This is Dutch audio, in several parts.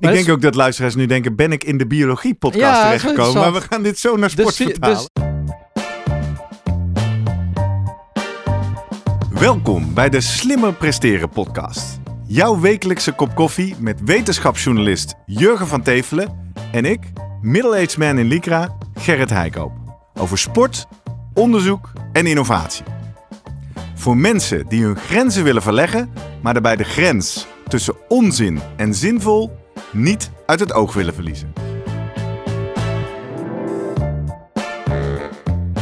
Maar denk ook dat luisteraars nu denken, ben ik in de biologie-podcast Ja, terechtgekomen? Maar we gaan dit zo naar sport Dus- vertalen. dus- Welkom bij de Slimmer Presteren podcast. Jouw wekelijkse kop koffie met wetenschapsjournalist Jurgen van Tevelen en ik, middle-aged man in Lycra, Gerrit Heikoop. Over sport, onderzoek en innovatie. Voor mensen die hun grenzen willen verleggen, maar daarbij de grens tussen onzin en zinvol niet uit het oog willen verliezen.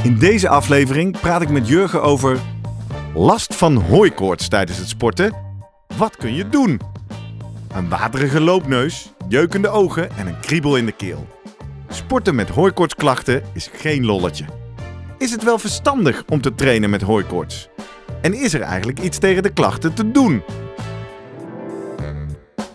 In deze aflevering praat ik met Jurgen over last van hooikoorts tijdens het sporten. Wat kun je doen? Een waterige loopneus, jeukende ogen en een kriebel in de keel. Sporten met hooikoortsklachten is geen lolletje. Is het wel verstandig om te trainen met hooikoorts? En is er eigenlijk iets tegen de klachten te doen?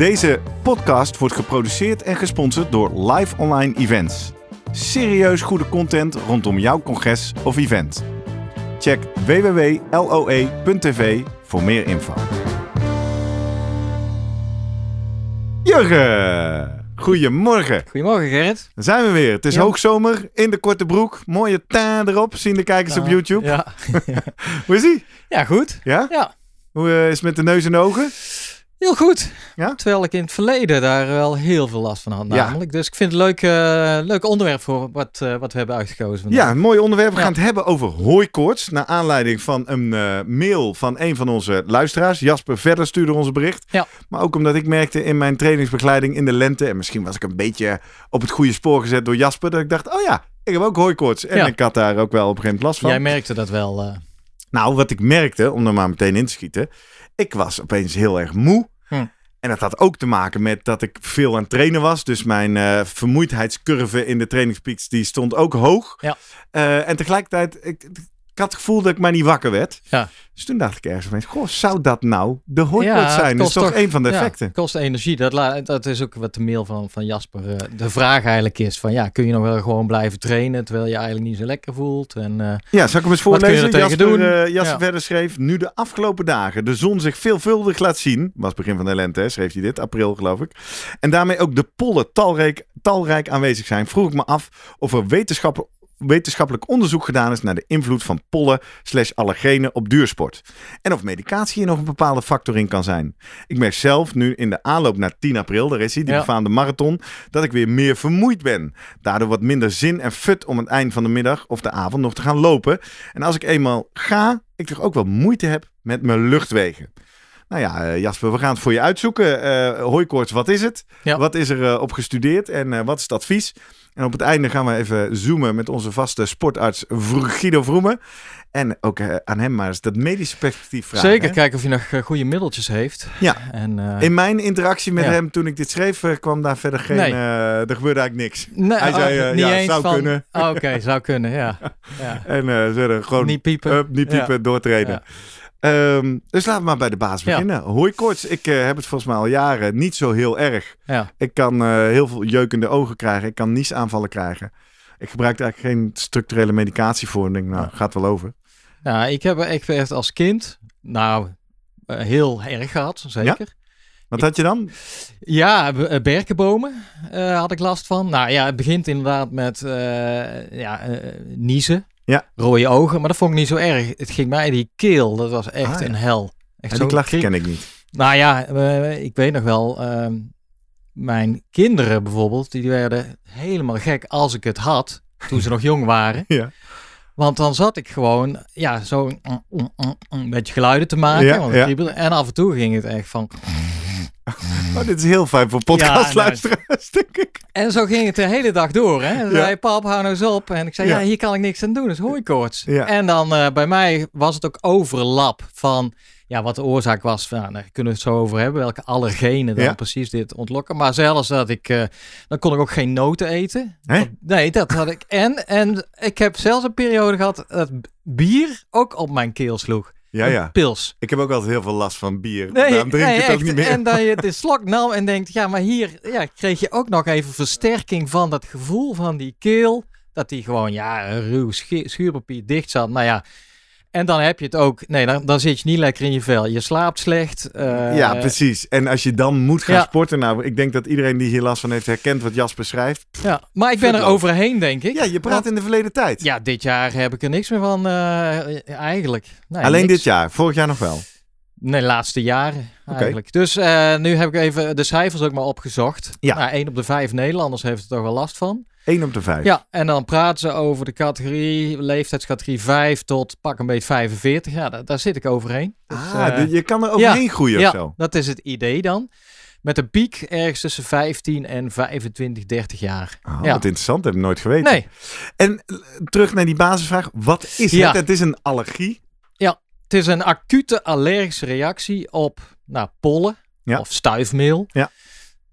Deze podcast wordt geproduceerd en gesponsord door Live Online Events. Serieus goede content rondom jouw congres of event. Check www.loe.tv voor meer info. Jurgen, goedemorgen. Goedemorgen Gerrit. Daar zijn we weer. Het is Ja. hoogzomer, in de korte broek, mooie taan erop. Zien de kijkers op YouTube. Ja, Hoe is ie? ja goed. Ja? Ja, Hoe eh, is het met de neus en ogen? Heel goed. Ja? Terwijl ik in het verleden daar wel heel veel last van had Ja. namelijk. Dus ik vind het een leuk, eh, leuk onderwerp voor wat, eh, wat we hebben uitgekozen vandaag. Ja, een mooi onderwerp. We Ja. gaan het hebben over hooikoorts. Naar aanleiding van een eh, mail van een van onze luisteraars. Jasper Verder stuurde ons een bericht. Ja. Maar ook omdat ik merkte in mijn trainingsbegeleiding in de lente. En misschien was ik een beetje op het goede spoor gezet door Jasper. Dat ik dacht, oh ja, ik heb ook hooikoorts. En ik had daar ook wel op een gegeven moment last van. Jij merkte dat wel. Nou, wat ik merkte, om er maar meteen in te schieten. Ik was opeens heel erg moe. Hm. En dat had ook te maken met dat ik veel aan het trainen was. Dus mijn eh, vermoeidheidscurve in de trainingspeaks die stond ook hoog. Ja. Eh, en tegelijkertijd, ik, ik had het gevoel dat ik maar niet wakker werd. Ja. Dus toen dacht ik ergens opeens, goh, zou dat nou de Ja, het zijn? Dat is toch toch- een van de ja, effecten. kost energie. Dat, dat is ook wat de mail van, van Jasper. eh, de vraag eigenlijk is van ja, kun je nog wel gewoon blijven trainen terwijl je eigenlijk niet zo lekker voelt? En eh, Ja, zal ik hem eens voorlezen? er Jasper, doen? eh, Jasper Ja. verder schreef, nu de afgelopen dagen de zon zich veelvuldig laat zien, was begin van de lente, hè, schreef hij dit, april geloof ik, en daarmee ook de pollen talrijk, talrijk aanwezig zijn, vroeg ik me af of er wetenschappen wetenschappelijk onderzoek gedaan is naar de invloed van pollen slash allergenen op duursport. En of medicatie hier nog een bepaalde factor in kan zijn. Ik merk zelf nu in de aanloop naar 10 april, daar is hij, die Ja. befaamde marathon, dat ik weer meer vermoeid ben. Daardoor wat minder zin en fut om het eind van de middag of de avond nog te gaan lopen. En als ik eenmaal ga, ik toch ook wel moeite heb met mijn luchtwegen. Nou ja, eh, Jasper, we gaan het voor je uitzoeken. Eh hooikoorts, wat is het? Ja. Wat is er eh, op gestudeerd en wat is het advies? En op het einde gaan we even zoomen met onze vaste sportarts Guido Vroemen. En ook eh, aan hem maar eens dat medische perspectief vragen. zeker hè? kijken of hij nog eh, goede middeltjes heeft. Ja. En, eh, In mijn interactie met Ja. hem toen ik dit schreef, kwam daar verder geen... Nee. er gebeurde eigenlijk niks. nee, hij zei, oh, eh, niet ja, eens zou van, kunnen. Oh, Oké, zou kunnen, ja. ja. En ze hadden gewoon Niet piepen. Niet piepen, doortreden. Ja. Ehm, dus laten we maar bij de baas Ja. beginnen. Hooikoorts, ik eh, heb het volgens mij al jaren niet zo heel erg. Ja. Ik kan eh, heel veel jeukende ogen krijgen. Ik kan niesaanvallen krijgen. Ik gebruik er eigenlijk geen structurele medicatie voor. En denk, nou, Ja. gaat wel over. Nou, ik heb ik als kind, nou, eh, heel erg gehad, zeker. Wat had je dan? Ja, berkenbomen had ik last van. Nou ja, het begint inderdaad met ja, eh, niezen, Ja. rode ogen, maar dat vond ik niet zo erg. Het ging mij die keel, dat was echt Ah, ja. een hel. Echt En zo die klachten ken ik niet. Nou ja, ik weet nog wel, ehm, mijn kinderen bijvoorbeeld, die werden helemaal gek als ik het had, toen ze nog jong waren. Ja. Want dan zat ik gewoon, ja, zo mm, mm, mm, mm, een beetje geluiden te maken. Ja, want het ja. kriebelde. En af en toe ging het echt van... Oh, dit is heel fijn voor podcastluisteraars, denk ik. En zo ging het de hele dag door. Hè? Ja. zei pap, hou nou eens op. En ik zei, ja, Ja. hier kan ik niks aan doen. Dat is hooikoorts. En dan eh, bij mij was het ook overlap van... Ja, wat de oorzaak was, van, nou, daar kunnen we het zo over hebben. Welke allergenen dan precies dit ontlokken. Maar zelfs dat ik... eh, dan kon ik ook geen noten eten. Want- Nee, dat had ik. En, en ik heb zelfs een periode gehad dat bier ook op mijn keel sloeg. Ja, Een ja. Pils. Ik heb ook altijd heel veel last van bier. Nee, Daarom drink ik nee, het ook niet meer. En dat je de slok nam en denkt, ja, maar hier ja, kreeg je ook nog even versterking van dat gevoel van die keel. Dat die gewoon, ja, ruw schu- schuurpapier dicht zat. Nou ja, en dan heb je het ook, nee, dan, dan zit je niet lekker in je vel. Je slaapt slecht. eh, ja, precies. En als je dan moet gaan Ja. sporten, nou, ik denk dat iedereen die hier last van heeft herkent wat Jasper schrijft. Ja, maar ik ben er overheen, denk ik. Ja, je praat Want- in de verleden tijd. Ja, dit jaar heb ik er niks meer van, eh, eigenlijk. Nee, Alleen niks. dit jaar, vorig jaar nog wel. Nee, laatste jaren eigenlijk. Dus eh, nu heb ik even de cijfers ook maar opgezocht. Ja. Nou, 1 op de 5 Nederlanders heeft er toch wel last van. 1 op de 5. Ja, en dan praten ze over de categorie, leeftijdscategorie 5 tot pak een beetje 45. Ja, daar, daar zit ik overheen. Dus, ah, eh, de- je kan er overheen groeien of ja, zo. dat is het idee dan. Met een piek ergens tussen 15 en 25, 30 jaar. Oh, Ja. Wat interessant, heb ik nooit geweten. Nee, En eh, terug naar die basisvraag. Wat is Ja. het? Het is een allergie. het is een acute allergische reactie op nou, pollen Ja. of stuifmeel. Ja.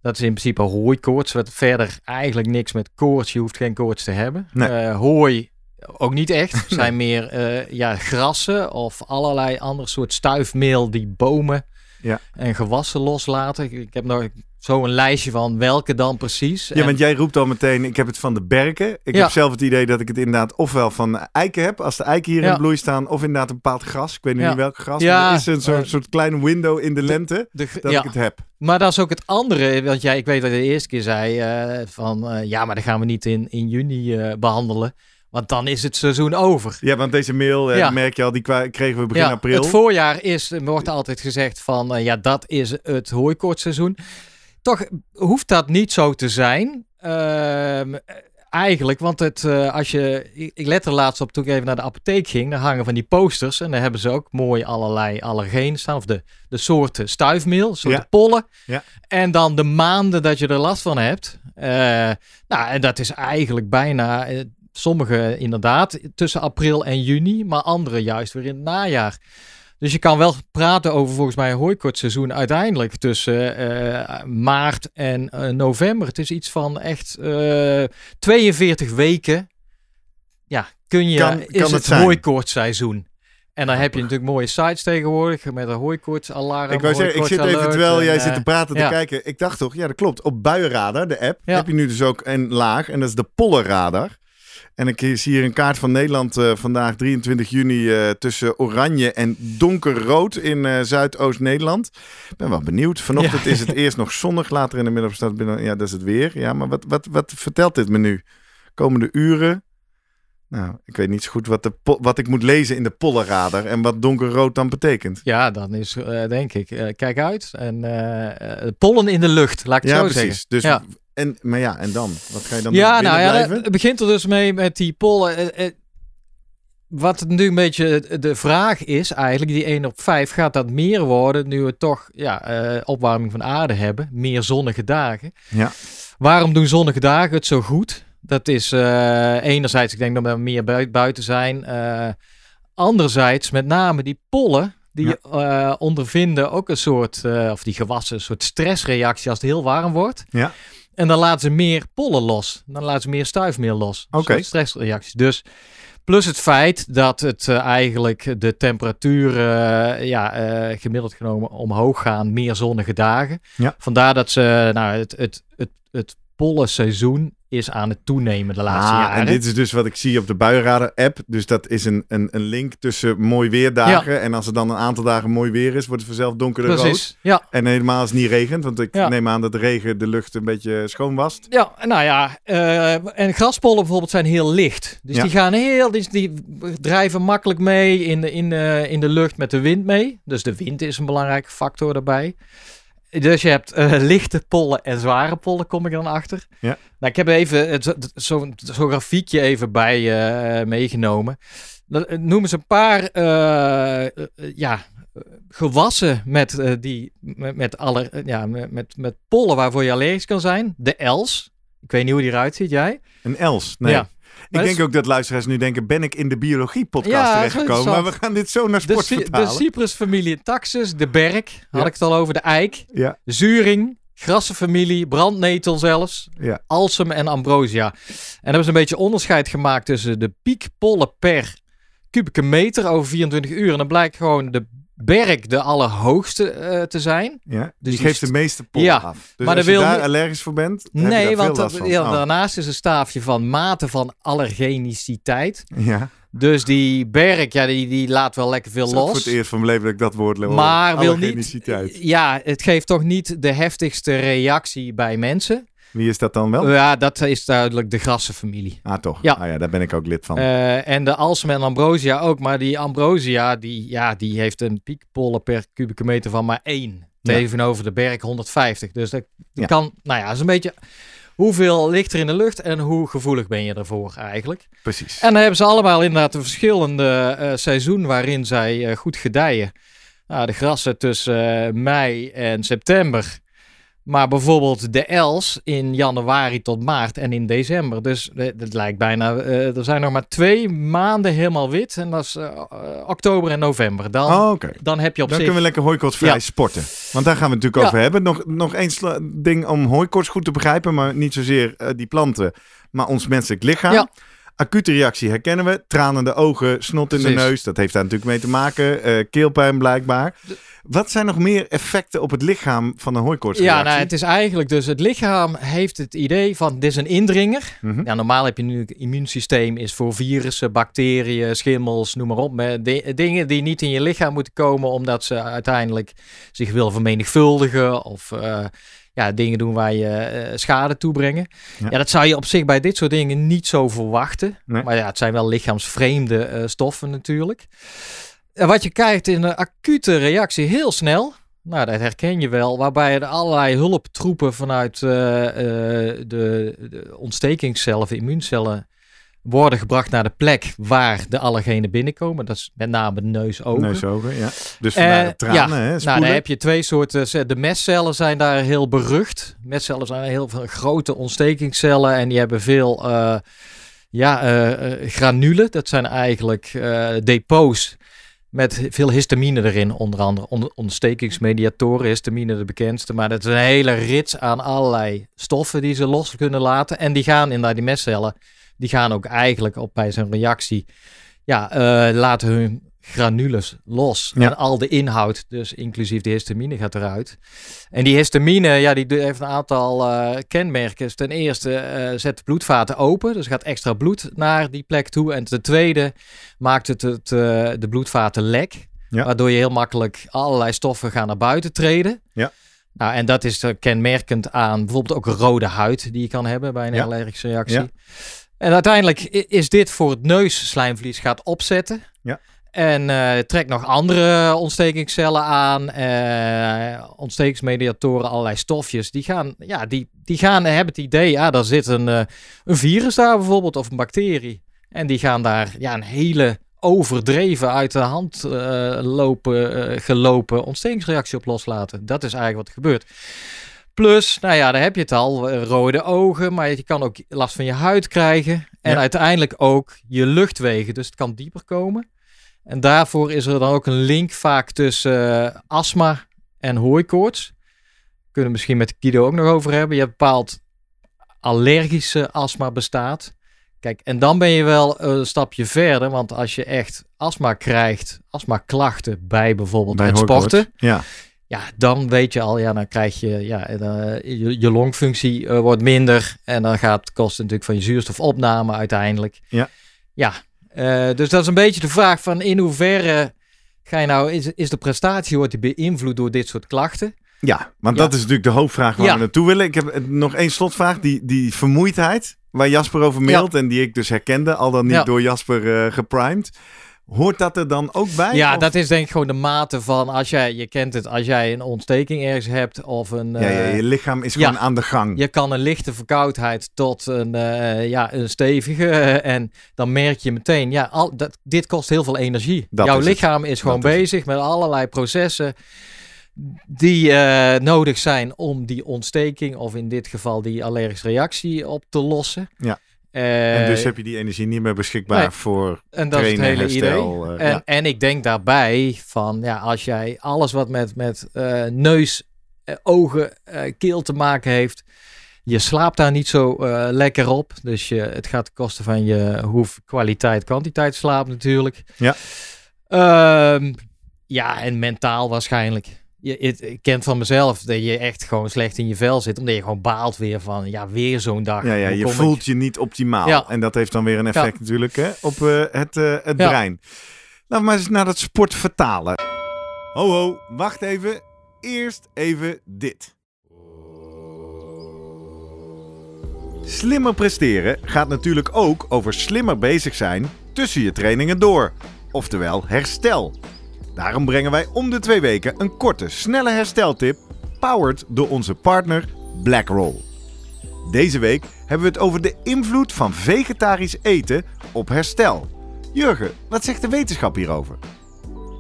Dat is in principe hooikoorts, wat verder eigenlijk niks met koorts. Je hoeft geen koorts te hebben. Nee. Eh, hooi ook niet echt. Zijn meer eh, ja, grassen of allerlei andere soort stuifmeel die bomen Ja. en gewassen loslaten. Ik- Ik heb nog zo een lijstje van welke dan precies. Ja, En- want jij roept al meteen, ik heb het van de berken. Ik Ja. heb zelf het idee dat ik het inderdaad ofwel van eiken heb, als de eiken hier Ja. in bloei staan, of inderdaad een bepaald gras. Ik weet nu Ja. niet welk gras, Ja, maar er is een soort, eh, soort kleine window in de lente de, dat ik het heb. Maar dat is ook het andere, want jij, ik weet dat je de eerste keer zei eh, van eh, ja, maar dat gaan we niet in, in juni eh, behandelen, want dan is het seizoen over. Ja, want deze mail, Ja. merk je al, die kregen we begin ja, april. Het voorjaar is, wordt altijd gezegd van ja, dat is het hooikoortseizoen. Toch hoeft dat niet zo te zijn. Ehm, eigenlijk, want het, eh, als je, ik, ik let er laatst op toen ik even naar de apotheek ging, daar hangen van die posters en daar hebben ze ook mooi allerlei allergenen staan, of de, de soorten stuifmeel, soorten Ja. pollen. Ja. En dan de maanden dat je er last van hebt. Eh, nou, en dat is eigenlijk bijna, eh, sommige inderdaad, tussen april en juni, maar andere juist weer in het najaar. Dus je kan wel praten over volgens mij een hooikortseizoen uiteindelijk tussen eh, maart en eh, november. Het is iets van echt eh 42 weken. Ja, kun je, Kan- is kan het, het zijn. hooikoortseizoen. En dan heb je natuurlijk mooie sites tegenwoordig met een hooikoortsalarm. Ik wou zeggen, ik zit even, terwijl jij eh, zit te praten te ja. kijken. Ik dacht toch, ja dat klopt. Op Buienradar, de app, Ja. heb je nu dus ook een laag. En dat is de Pollenradar. En ik zie hier een kaart van Nederland eh, vandaag 23 juni eh, tussen oranje en donkerrood in eh, Zuidoost-Nederland. Ik ben wel benieuwd. Vanochtend is het eerst nog zonnig, later in de middag staat binnen. Ja, dat is het weer. Ja, maar wat, wat, wat vertelt dit me nu? Komende uren? Nou, ik weet niet zo goed wat, de wat ik moet lezen in de pollenradar en wat donkerrood dan betekent. Ja, dan is denk ik, kijk uit. En pollen in de lucht, laat ik het Ja, zo precies. zeggen. Dus, ja. En, maar ja, en dan? Wat ga je dan Ja, doen? nou Binnen ja, het begint er dus mee met die pollen. Eh, eh, Wat nu een beetje de vraag is eigenlijk, die 1 op 5, gaat dat meer worden nu we toch ja, eh, opwarming van aarde hebben, meer zonnige dagen. Ja. Waarom doen zonnige dagen het zo goed? Dat is enerzijds, ik denk dat we meer bui- buiten zijn. anderzijds, met name die pollen, die ondervinden ook een soort, of die gewassen, een soort stressreactie als het heel warm wordt. Ja. En dan laten ze meer pollen los. Dan laten ze meer stuifmeel los. Een Oké. soort stressreactie. Dus plus het feit dat het eh, eigenlijk de temperaturen eh, ja, eh, gemiddeld genomen omhoog gaan, meer zonnige dagen. Ja. Vandaar dat ze, nou, het, het, het, het pollenseizoen is aan het toenemen de laatste Ah, jaren. en dit is dus wat ik zie op de buienradar app. Dus dat is een, een, een link tussen mooi weerdagen. En als er dan een aantal dagen mooi weer is, wordt het vanzelf donkerder rood. Ja. En helemaal als het niet regent. Want ik Ja. neem aan dat de regen de lucht een beetje schoon wast. Ja, nou ja, eh, en graspollen bijvoorbeeld zijn heel licht. Dus die gaan heel, die, die drijven makkelijk mee in de, in, de, in de lucht met de wind mee. Dus de wind is een belangrijke factor daarbij. Dus je hebt eh, lichte pollen en zware pollen, kom ik dan achter. Ja. Nou, ik heb even zo'n grafiekje even bij eh, meegenomen. Dat- Noem eens een paar eh, eh, ja, gewassen met, die, met, met, alle, ja, met, met, met pollen waarvoor je allergisch kan zijn. De els. Ik weet niet hoe die eruit ziet, jij? Een els? Nee. Ja. Ik denk ook dat luisteraars nu denken, ben ik in de biologie-podcast ja, terechtgekomen? Maar we gaan dit zo naar sport de, vertalen. De Cyprus-familie Taxus, de berk, had ik het al over, de eik, ja. zuring, grassenfamilie, brandnetel zelfs, ja. alsem en ambrosia. En hebben ze een beetje onderscheid gemaakt tussen de piekpollen per kubieke meter over 24 uur. En dan blijkt gewoon de berk de allerhoogste uh, te zijn. Ja, dus die geeft de meeste pollen ja, af. Dus maar als je wil... daar allergisch voor bent, nee, want dat, ja, oh. daarnaast is een staafje van mate van allergeniciteit. Ja. Dus die berk, ja, die, die laat wel lekker veel los. voor het eerst van mijn leven dat ik dat woord hoor. Maar wil niet. Ja, het geeft toch niet de heftigste reactie bij mensen. Wie is dat dan wel? Ja, dat is duidelijk de grassenfamilie. Ah, toch? Ja. Ah, ja, daar ben ik ook lid van. Uh, en de Alsem en Ambrosia ook. Maar die Ambrosia, die, ja, die heeft een piekpollen per kubieke meter van maar één. Tegenover de berg 150. Dus dat kan, nou ja, dat is een beetje... Hoeveel ligt er in de lucht en hoe gevoelig ben je ervoor eigenlijk? Precies. En dan hebben ze allemaal inderdaad een verschillende uh, seizoen waarin zij uh, goed gedijen. Nou, de grassen tussen mei en september maar bijvoorbeeld de els in januari tot maart en in december. Dus het lijkt bijna. Uh, er zijn nog maar twee maanden helemaal wit. En dat is uh, oktober en november. Dan, oh, dan heb je op dan zich... kunnen we lekker hooikoortsvrij ja. sporten. Want daar gaan we het natuurlijk over hebben. Nog, nog één ding om hooikoorts goed te begrijpen. Maar niet zozeer uh, die planten, maar ons menselijk lichaam. Ja. Acute reactie herkennen we. Tranende ogen, snot in de neus. Dat heeft daar natuurlijk mee te maken. keelpijn blijkbaar. Wat zijn nog meer effecten op het lichaam van een hooikoortsreactie? Ja, nou, het is eigenlijk dus het lichaam heeft het idee van dit is een indringer. Mm ja, normaal heb je nu het immuunsysteem is voor virussen, bacteriën, schimmels, noem maar op. Dingen die niet in je lichaam moeten komen omdat ze uiteindelijk zich willen vermenigvuldigen of uh, ja, dingen doen waar je uh, schade toebrengen. Ja. ja. dat zou je op zich bij dit soort dingen niet zo verwachten. Maar ja, het zijn wel lichaamsvreemde uh, stoffen natuurlijk wat je krijgt in een acute reactie heel snel. Nou, dat herken je wel. Waarbij er allerlei hulptroepen vanuit uh, uh, de, de ontstekingscellen, immuuncellen, worden gebracht naar de plek waar de allergenen binnenkomen. Dat is met name de neus, ogen, ja. Dus vandaar uh, tranen, ja. hè, Nou, dan heb je twee soorten. De mestcellen zijn daar heel berucht. Mestcellen zijn heel veel grote ontstekingscellen en die hebben veel ja, granulen. Dat zijn eigenlijk depots met veel histamine erin, onder andere ontstekingsmediatoren, histamine de bekendste. Maar dat is een hele rits aan allerlei stoffen die ze los kunnen laten. En die gaan in die mestcellen, die gaan ook eigenlijk op bij zijn reactie, ja, uh, laten hun granules los. En al de inhoud, dus inclusief de histamine, gaat eruit. En die histamine, ja, die heeft een aantal uh, kenmerken. Ten eerste uh, zet de bloedvaten open, dus gaat extra bloed naar die plek toe. En ten tweede maakt het, het uh, de bloedvaten lek, waardoor je heel makkelijk allerlei stoffen gaan naar buiten treden. Ja. Nou, en dat is kenmerkend aan bijvoorbeeld ook rode huid die je kan hebben bij een allergische reactie. En uiteindelijk is dit voor het neusslijmvlies gaat opzetten. Ja. En uh, trekt nog andere ontstekingscellen aan, uh, ontstekingsmediatoren, allerlei stofjes. Die gaan, ja, die, die gaan hebben het idee, ja, daar zit een, uh, een virus daar bijvoorbeeld, of een bacterie. En die gaan daar ja, een hele overdreven, uit de hand lopen, gelopen ontstekingsreactie op loslaten. Dat is eigenlijk wat er gebeurt. Plus, nou ja, daar heb je het al, rode ogen, maar je kan ook last van je huid krijgen. En uiteindelijk ook je luchtwegen, dus het kan dieper komen. En daarvoor is er dan ook een link vaak tussen uh, astma en hooikoorts. Kunnen we misschien met Guido ook nog over hebben. Je hebt bepaald allergische astma bestaat. Kijk, en dan ben je wel een stapje verder. Want als je echt astma krijgt, astma-klachten bij bijvoorbeeld bij het sporten. Ja. Ja, dan weet je al, ja, dan krijg je, ja, uh, je, je, longfunctie uh, wordt minder. En dan gaat het kosten natuurlijk van je zuurstofopname uiteindelijk. Ja. Ja, uh, dus dat is een beetje de vraag van in hoeverre ga je nou, is, is de prestatie wordt die beïnvloed door dit soort klachten? Ja, want dat is natuurlijk de hoofdvraag waar we naartoe willen. Ik heb nog één slotvraag, die, die vermoeidheid waar Jasper over mailt en die ik dus herkende, al dan niet door Jasper uh, geprimed. Hoort dat er dan ook bij? Ja, Of- dat is denk ik gewoon de mate van als jij, je kent het, als jij een ontsteking ergens hebt of een... ja, ja, eh, je lichaam is ja. gewoon aan de gang. Je kan een lichte verkoudheid tot een, eh, ja, een stevige. eh, en dan merk je meteen, ja, al, dat, dit kost heel veel energie. Dat Jouw is het. lichaam is gewoon Dat is het. bezig met allerlei processen die nodig zijn om die ontsteking, of in dit geval die allergische reactie, op te lossen. Ja. Eh, en dus heb je die energie niet meer beschikbaar nee. voor en dat is het hele herstel. idee. eh, en, ja. en ik denk daarbij van, ja, als jij alles wat met, met eh, neus, eh, ogen, eh, keel te maken heeft, je slaapt daar niet zo eh, lekker op. Dus je, het gaat ten koste van je hoef kwaliteit, kwantiteit slaap natuurlijk. Ja. Ehm, ja, en mentaal waarschijnlijk. Je, het, ik ken van mezelf dat je echt gewoon slecht in je vel zit. Omdat je gewoon baalt weer van, ja, weer zo'n dag. Ja, je ik- voelt je niet optimaal. Ja. En dat heeft dan weer een effect natuurlijk hè, op eh, het, eh, het Ja. brein. Laten we maar eens naar dat sport vertalen. Ho, ho, wacht even. Eerst even dit. Slimmer presteren gaat natuurlijk ook over slimmer bezig zijn tussen je trainingen door. Oftewel herstel. Daarom brengen wij om de twee weken een korte, snelle hersteltip, powered door onze partner BlackRoll. Deze week hebben we het over de invloed van vegetarisch eten op herstel. Jurgen, wat zegt de wetenschap hierover?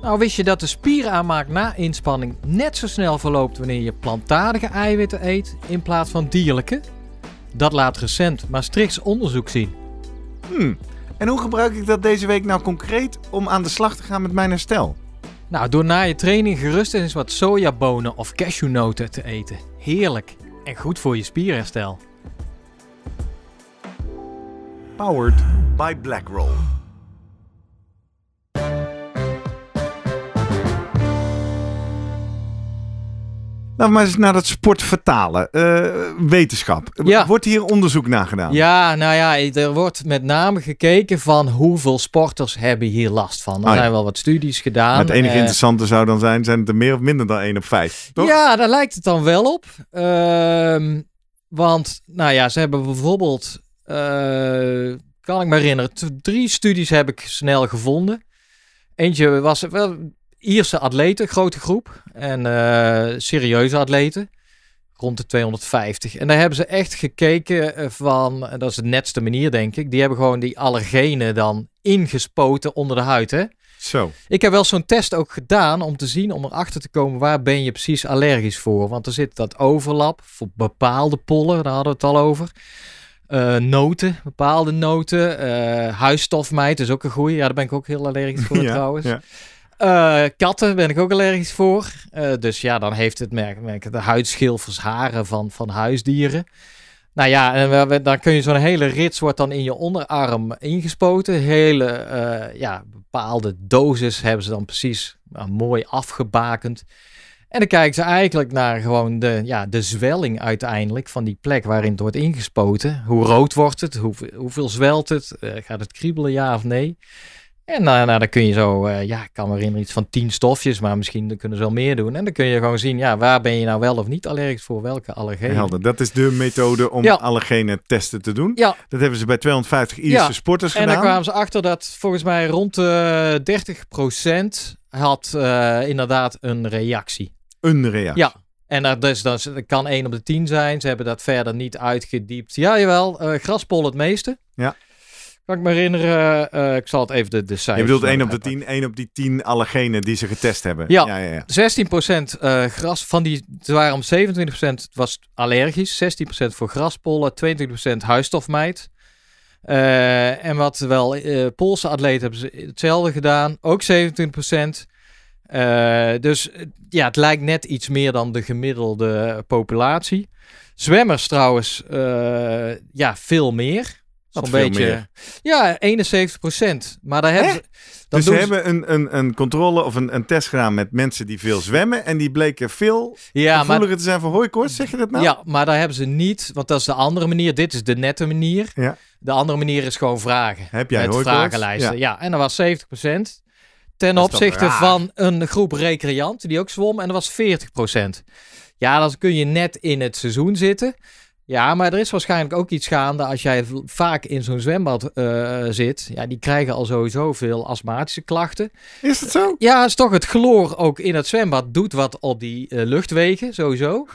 Nou, wist je dat de spieraanmaak na inspanning net zo snel verloopt wanneer je plantaardige eiwitten eet in plaats van dierlijke? Dat laat recent Maastrichts onderzoek zien. Hmm, en hoe gebruik ik dat deze week nou concreet om aan de slag te gaan met mijn herstel? Nou, door na je training gerust eens wat sojabonen of cashewnoten te eten. Heerlijk en goed voor je spierherstel. Powered by BlackRoll. We maar eens naar dat sport vertalen. Eh, wetenschap. Ja. Wordt hier onderzoek naar gedaan? Ja, nou ja, er wordt met name gekeken van hoeveel sporters hebben hier last van. Er Oh ja. zijn wel wat studies gedaan. Maar het enige Eh, interessante zou dan zijn, zijn het er meer of minder dan 1 op 5. Toch? Ja, daar lijkt het dan wel op. Ehm, want, nou ja, ze hebben bijvoorbeeld, eh, kan ik me herinneren, drie studies heb ik snel gevonden. Eentje was wel Ierse atleten, grote groep. En eh, serieuze atleten, rond de 250. En daar hebben ze echt gekeken eh, van, en dat is de netste manier denk ik, die hebben gewoon die allergenen dan ingespoten onder de huid, hè. Zo. Ik heb wel zo'n test ook gedaan om te zien, om erachter te komen waar ben je precies allergisch voor. Want er zit dat overlap voor bepaalde pollen, daar hadden we het al over. Eh, noten, bepaalde noten. Huisstofmijt is ook een goeie. Ja, daar ben ik ook heel allergisch voor Ja, trouwens. ja. Eh, katten ben ik ook allergisch voor. Eh, dus ja, dan heeft het merk, de huidschilfers, haren van, van huisdieren. Nou ja, en dan kun je zo'n hele rits wordt dan in je onderarm ingespoten. Hele eh, ja, bepaalde dosis hebben ze dan precies mooi afgebakend. En dan kijken ze eigenlijk naar gewoon de, ja, de zwelling uiteindelijk van die plek waarin het wordt ingespoten. Hoe rood wordt het? Hoeveel, hoeveel zwelt het? Gaat het kriebelen, ja of nee? En nou, nou, dan kun je zo, eh, ja, ik kan me herinneren iets van tien stofjes, maar misschien kunnen ze wel meer doen. En dan kun je gewoon zien, ja, waar ben je nou wel of niet allergisch voor, welke allergenen. Helder. Dat is de methode om Ja. allergene testen te doen. Ja, Dat hebben ze bij 250 Ierse Ja. sporters en dan gedaan. kwamen ze achter dat volgens mij rond de 30% had eh, inderdaad een reactie. Een reactie. Ja. En dat, dus, dat, kan 1 op de 10 zijn. Ze hebben dat verder niet uitgediept. Ja, jawel. eh graspol het meeste. Ja. Kan ik me herinneren. eh, ik zal het even de, de Je cijfers... bedoelt 1 nog op de uitpakken. 10, 1 op die 10 allergenen die ze getest hebben. Ja. ja, ja, ja. 16% eh, gras van die, het waren om 27% was allergisch, 16% voor graspollen, 22% huisstofmijt. Eh, en wat wel, Poolse atleten hebben ze hetzelfde gedaan, ook 27%. Eh, dus ja, het lijkt net iets meer dan de gemiddelde populatie. Zwemmers trouwens, ja, veel meer. Wat Zo'n veel beetje, meer? ja, 71%. Maar daar hebben Hè? ze. dan Dus ze hebben een, een, een controle of een, een test gedaan met mensen die veel zwemmen. En die bleken veel ja, maar gevoeliger te zijn voor hooikoorts. Zeg je dat nou? Ja, maar daar hebben ze niet, want dat is de andere manier. Dit is de nette manier. Ja. De andere manier is gewoon vragen. Heb jij met hooikoorts? vragenlijsten. Ja. en dat was 70%. Ten Dat is toch opzichte raar? van een groep recreanten die ook zwom en dat was 40%. Ja, dan kun je net in het seizoen zitten. Ja, maar er is waarschijnlijk ook iets gaande als jij vaak in zo'n zwembad eh, zit. Ja, die krijgen al sowieso veel astmatische klachten. Is het zo? Ja, is toch het chloor ook in het zwembad doet wat op die eh, luchtwegen, sowieso.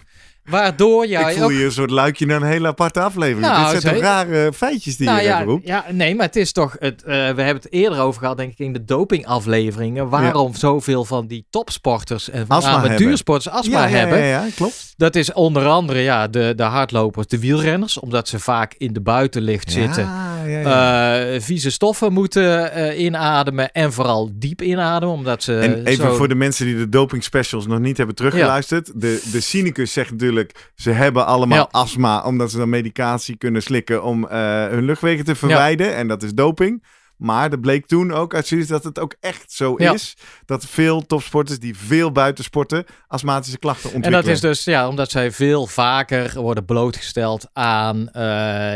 Waardoor jij ik voel ook... je een soort luikje naar een hele aparte aflevering. Nou, Dit zijn toch rare feitjes die Nou je ja, roept? ja, nee, maar het is toch. Het, eh, we hebben het eerder over gehad, denk ik, in de dopingafleveringen. Waarom zoveel van die topsporters en voornamelijk hebben. duursporters astma ja, hebben. Ja, ja, klopt. Dat is onder andere ja, de, de hardlopers, de wielrenners, omdat ze vaak in de buitenlicht zitten. Ja, ja, ja. eh, vieze stoffen moeten eh, inademen en vooral diep inademen, omdat ze. en even zo- voor de mensen die de doping specials nog niet hebben teruggeluisterd. De, de cynicus zegt natuurlijk, ze hebben allemaal Ja. astma omdat ze dan medicatie kunnen slikken om eh, hun luchtwegen te verwijden. En dat is doping. Maar er bleek toen ook uit studies dat het ook echt zo Ja. is. Dat veel topsporters die veel buiten sporten astmatische klachten En ontwikkelen. dat is dus ja, omdat zij veel vaker worden blootgesteld aan eh,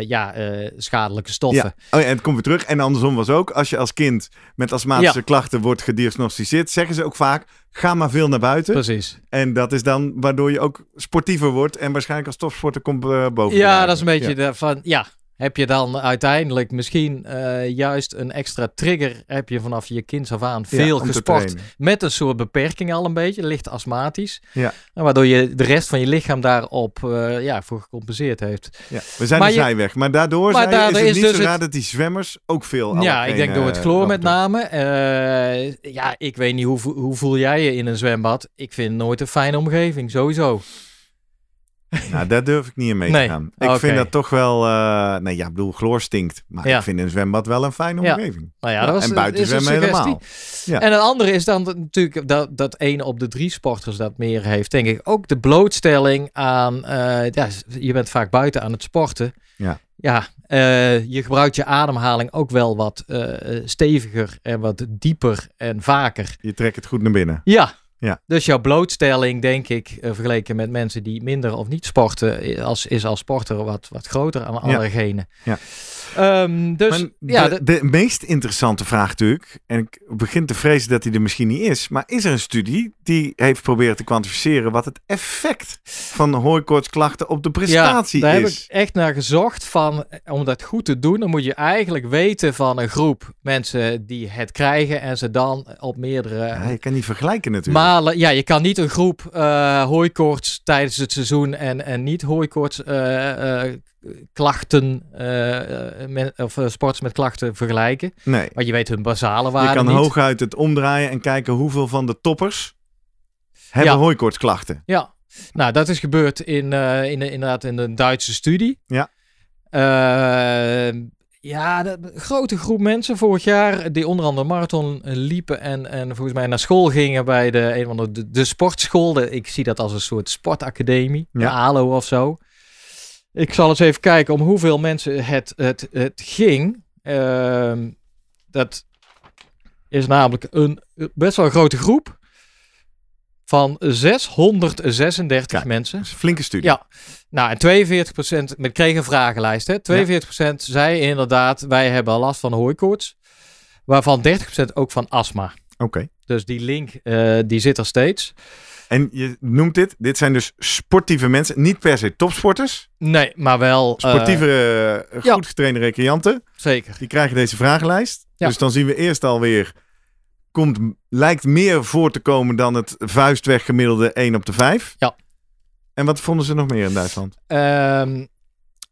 ja, eh, schadelijke stoffen. Ja. Oh, ja, en het komt weer terug. En andersom was ook, als je als kind met astmatische Ja. klachten wordt gediagnosticeerd, zeggen ze ook vaak, ga maar veel naar buiten. Precies. En dat is dan waardoor je ook sportiever wordt en waarschijnlijk als topsporter komt eh, boven. Ja, dat is een beetje de van ja. Heb je dan uiteindelijk misschien eh, juist een extra trigger? Heb je vanaf je kinds af aan veel gesport met een soort beperking al een beetje, licht astmatisch. Ja. Waardoor je de rest van je lichaam daarop eh, ja, voor gecompenseerd heeft. Ja, we zijn Maar de je- zijweg. Maar daardoor Maar je, is het is niet dus zo het- dat die zwemmers ook veel ja, ik denk door het allergenen, chloor met eh, name. Eh, ja, ik weet niet hoe, hoe voel jij je in een zwembad? Ik vind het nooit een fijne omgeving, sowieso. Nou, daar durf ik niet in mee Nee. te gaan. Ik Oké. vind dat toch wel... eh, nee, ja, ik bedoel, chloor stinkt. Maar Ja. ik vind een zwembad wel een fijne Ja. omgeving. Nou ja, dat was, en buiten is een zwemmen helemaal. Ja. En het andere is dan natuurlijk dat, dat één op de drie sporters dat meer heeft, denk ik. Ook de blootstelling aan, eh, ja, je bent vaak buiten aan het sporten. Ja. Ja, eh, je gebruikt je ademhaling ook wel wat eh, steviger en wat dieper en vaker. Je trekt het goed naar binnen. Ja. Ja. Dus jouw blootstelling, denk ik, eh, vergeleken met mensen die minder of niet sporten, i- als, is als sporter wat, wat groter aan allergenen. Ja. Ehm, dus Maar ja, de, de- meest interessante vraag natuurlijk, en ik begin te vrezen dat die er misschien niet is, maar is er een studie die heeft proberen te kwantificeren wat het effect van hooikoortsklachten op de prestatie ja, daar heb is? ik echt naar gezocht van, eh, om dat goed te doen, dan moet je eigenlijk weten van een groep mensen die het krijgen en ze dan op meerdere Ja, je kan niet vergelijken natuurlijk. malen. Ja, je kan niet een groep eh hooikoorts tijdens het seizoen en, en niet hooikoorts eh, klachten, eh, eh, men- of eh, sporters met klachten vergelijken. nee, Want je weet hun basale je waarden kan niet. hooguit het omdraaien en kijken hoeveel van de toppers hebben Ja. hooikoortsklachten. Ja, nou dat is gebeurd in, eh, in, de- inderdaad in een Duitse studie. Ja. Eh, ja, de- grote groep mensen vorig jaar die onder andere marathon liepen en, en volgens mij naar school gingen bij de, een van de, de sportschool. De, ik zie dat als een soort sportacademie, de Ja. ALO of zo. Ik zal eens even kijken om hoeveel mensen het, het, het ging. Ehm, dat is namelijk een best wel een grote groep van 636 Kijk. mensen. Dat is een flinke studie. Ja, nou en 42%, ik kreeg een vragenlijst, hè? 42% zei inderdaad, wij hebben last van hooikoorts, waarvan 30% ook van astma. Oké. Dus die link, eh, die zit er steeds. En je noemt dit, dit zijn dus sportieve mensen, niet per se topsporters. Nee, maar wel... eh, Sportieve, eh, ja. goed getrainde recreanten. zeker. Die krijgen deze vragenlijst. Ja. Dus dan zien we eerst alweer, komt, lijkt meer voor te komen dan het vuistweg gemiddelde 1 op de 5. Ja. En wat vonden ze nog meer in Duitsland? Ehm,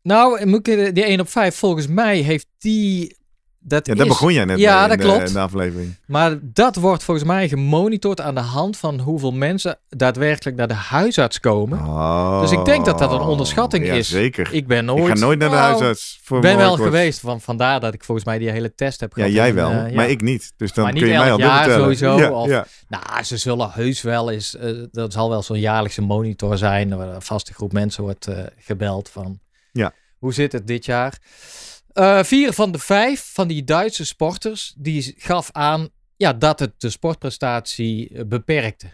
nou, ik, die 1 op 5, volgens mij heeft die... Dat Ja, daar begon jij net Ja, mee dat in, de, klopt. in de aflevering. Maar dat wordt volgens mij gemonitord aan de hand van hoeveel mensen daadwerkelijk naar de huisarts komen. Oh, Dus ik denk dat dat een onderschatting ja, is. Zeker. Ik, Ik ben nooit... ga nooit naar de Nou, huisarts Ik ben wel geweest, van, vandaar dat ik volgens mij die hele test heb Ja, gehad. jij En, wel, eh, ja. maar ik niet. Dus dan Maar kun je mij al jaar sowieso, Ja, of-. Nou, ze zullen heus wel eens... eh, dat zal wel zo'n jaarlijkse monitor zijn... waar een vaste groep mensen wordt eh, gebeld van... Ja. Hoe zit het dit jaar? Eh, vier van de vijf van die Duitse sporters... die gaf aan ja, dat het de sportprestatie eh, beperkte.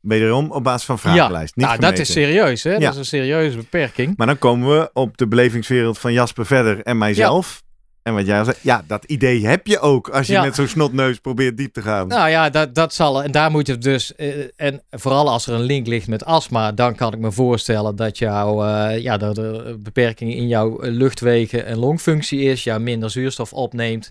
Wederom op basis van vragenlijst. niet nou, dat is serieus, hè? Ja. Dat is een serieuze beperking. Maar dan komen we op de belevingswereld van Jasper verder en mijzelf. En wat jij zei, ja, dat idee heb je ook als je Ja. met zo'n snotneus probeert diep te gaan. Nou ja, dat, dat zal. En daar moet je dus. eh, en vooral als er een link ligt met astma, dan kan ik me voorstellen dat jouw. eh, ja, dat er beperking in jouw luchtwegen en longfunctie is. Ja, minder zuurstof opneemt.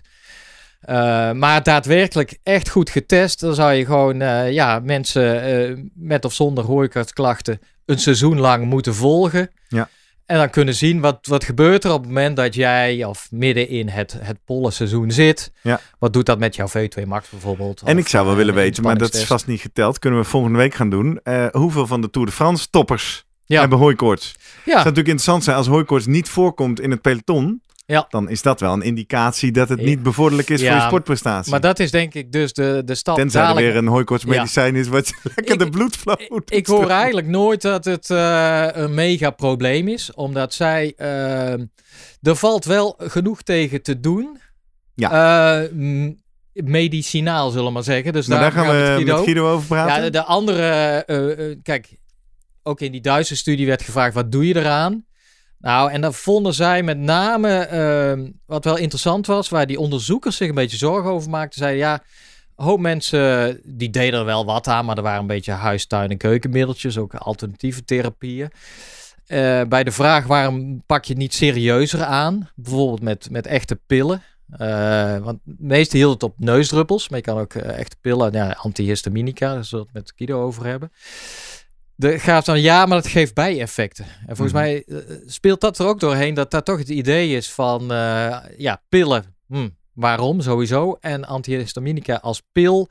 Eh, maar daadwerkelijk echt goed getest, dan zou je gewoon ja, mensen met of zonder hooikoortsklachten een seizoen lang moeten volgen. Ja. En dan kunnen zien wat, wat gebeurt er op het moment dat jij of midden in het, het pollenseizoen zit. Ja. Wat doet dat met jouw V2 Max bijvoorbeeld? En Of, ik zou wel eh, willen weten, maar dat is vast niet geteld. Kunnen we volgende week gaan doen. Eh, hoeveel van de Tour de France toppers Ja. hebben hooikoorts? Het zou natuurlijk interessant zijn als hooikoorts niet voorkomt in het peloton. Ja. Dan is dat wel een indicatie dat het niet bevorderlijk is voor je sportprestatie. maar dat is denk ik dus de, de stap. Tenzij er weer een hooikoortsmedicijn is wat lekker Ik- de bloedvlow moet Ik hoor eigenlijk nooit dat het eh, een mega probleem is, omdat zij. eh, er valt wel genoeg tegen te doen. Ja. medicinaal, zullen we maar zeggen. Dus Maar daar gaan met we Guido. met Guido over praten. Ja, de, de andere. eh, eh, kijk, ook in die Duitse studie werd gevraagd: wat doe je eraan? Nou, en dan vonden zij met name, ehm, wat wel interessant was, waar die onderzoekers zich een beetje zorgen over maakten, zeiden ja, hoop mensen die deden er wel wat aan, maar er waren een beetje huistuin- en keukenmiddeltjes, ook alternatieve therapieën. Eh, bij de vraag waarom pak je het niet serieuzer aan, bijvoorbeeld met, met echte pillen. Eh, want de hield het op neusdruppels, maar je kan ook eh, echte pillen, ja, antihistaminica, daar zullen we het met Guido over hebben. De gaat dan ja, maar dat geeft bijeffecten. En volgens Mhm. mij eh, speelt dat er ook doorheen dat dat toch het idee is van eh, ja, pillen. Hm, waarom sowieso? En antihistaminica als pil,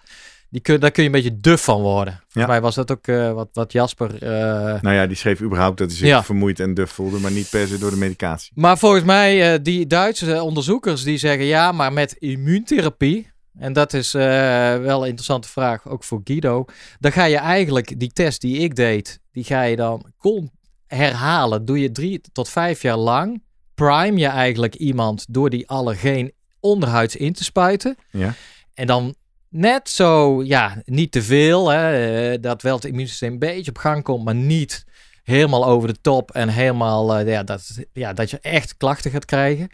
die kun, daar kun je een beetje duf van worden. Volgens Ja. mij was dat ook eh, wat, wat Jasper. eh, Nou ja, die schreef überhaupt dat hij zich Ja. vermoeid en duf voelde, maar niet per se door de medicatie. Maar volgens mij, eh, die Duitse onderzoekers die zeggen ja, maar met immuuntherapie. En dat is eh, wel een interessante vraag, ook voor Guido. Dan ga je eigenlijk die test die ik deed, die ga je dan herhalen. Doe je drie tot vijf jaar lang. Prime je eigenlijk iemand door die allergeen onderhuids in te spuiten. Ja. En dan net zo, ja, niet te veel. Hè, eh, dat wel het immuunsysteem een beetje op gang komt, maar niet helemaal over de top en helemaal, eh, ja, dat, ja, dat je echt klachten gaat krijgen.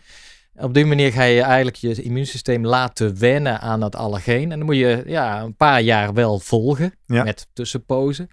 Op die manier ga je eigenlijk je immuunsysteem laten wennen aan dat allergeen. En dan moet je ja, een paar jaar wel volgen Ja. met tussenpozen.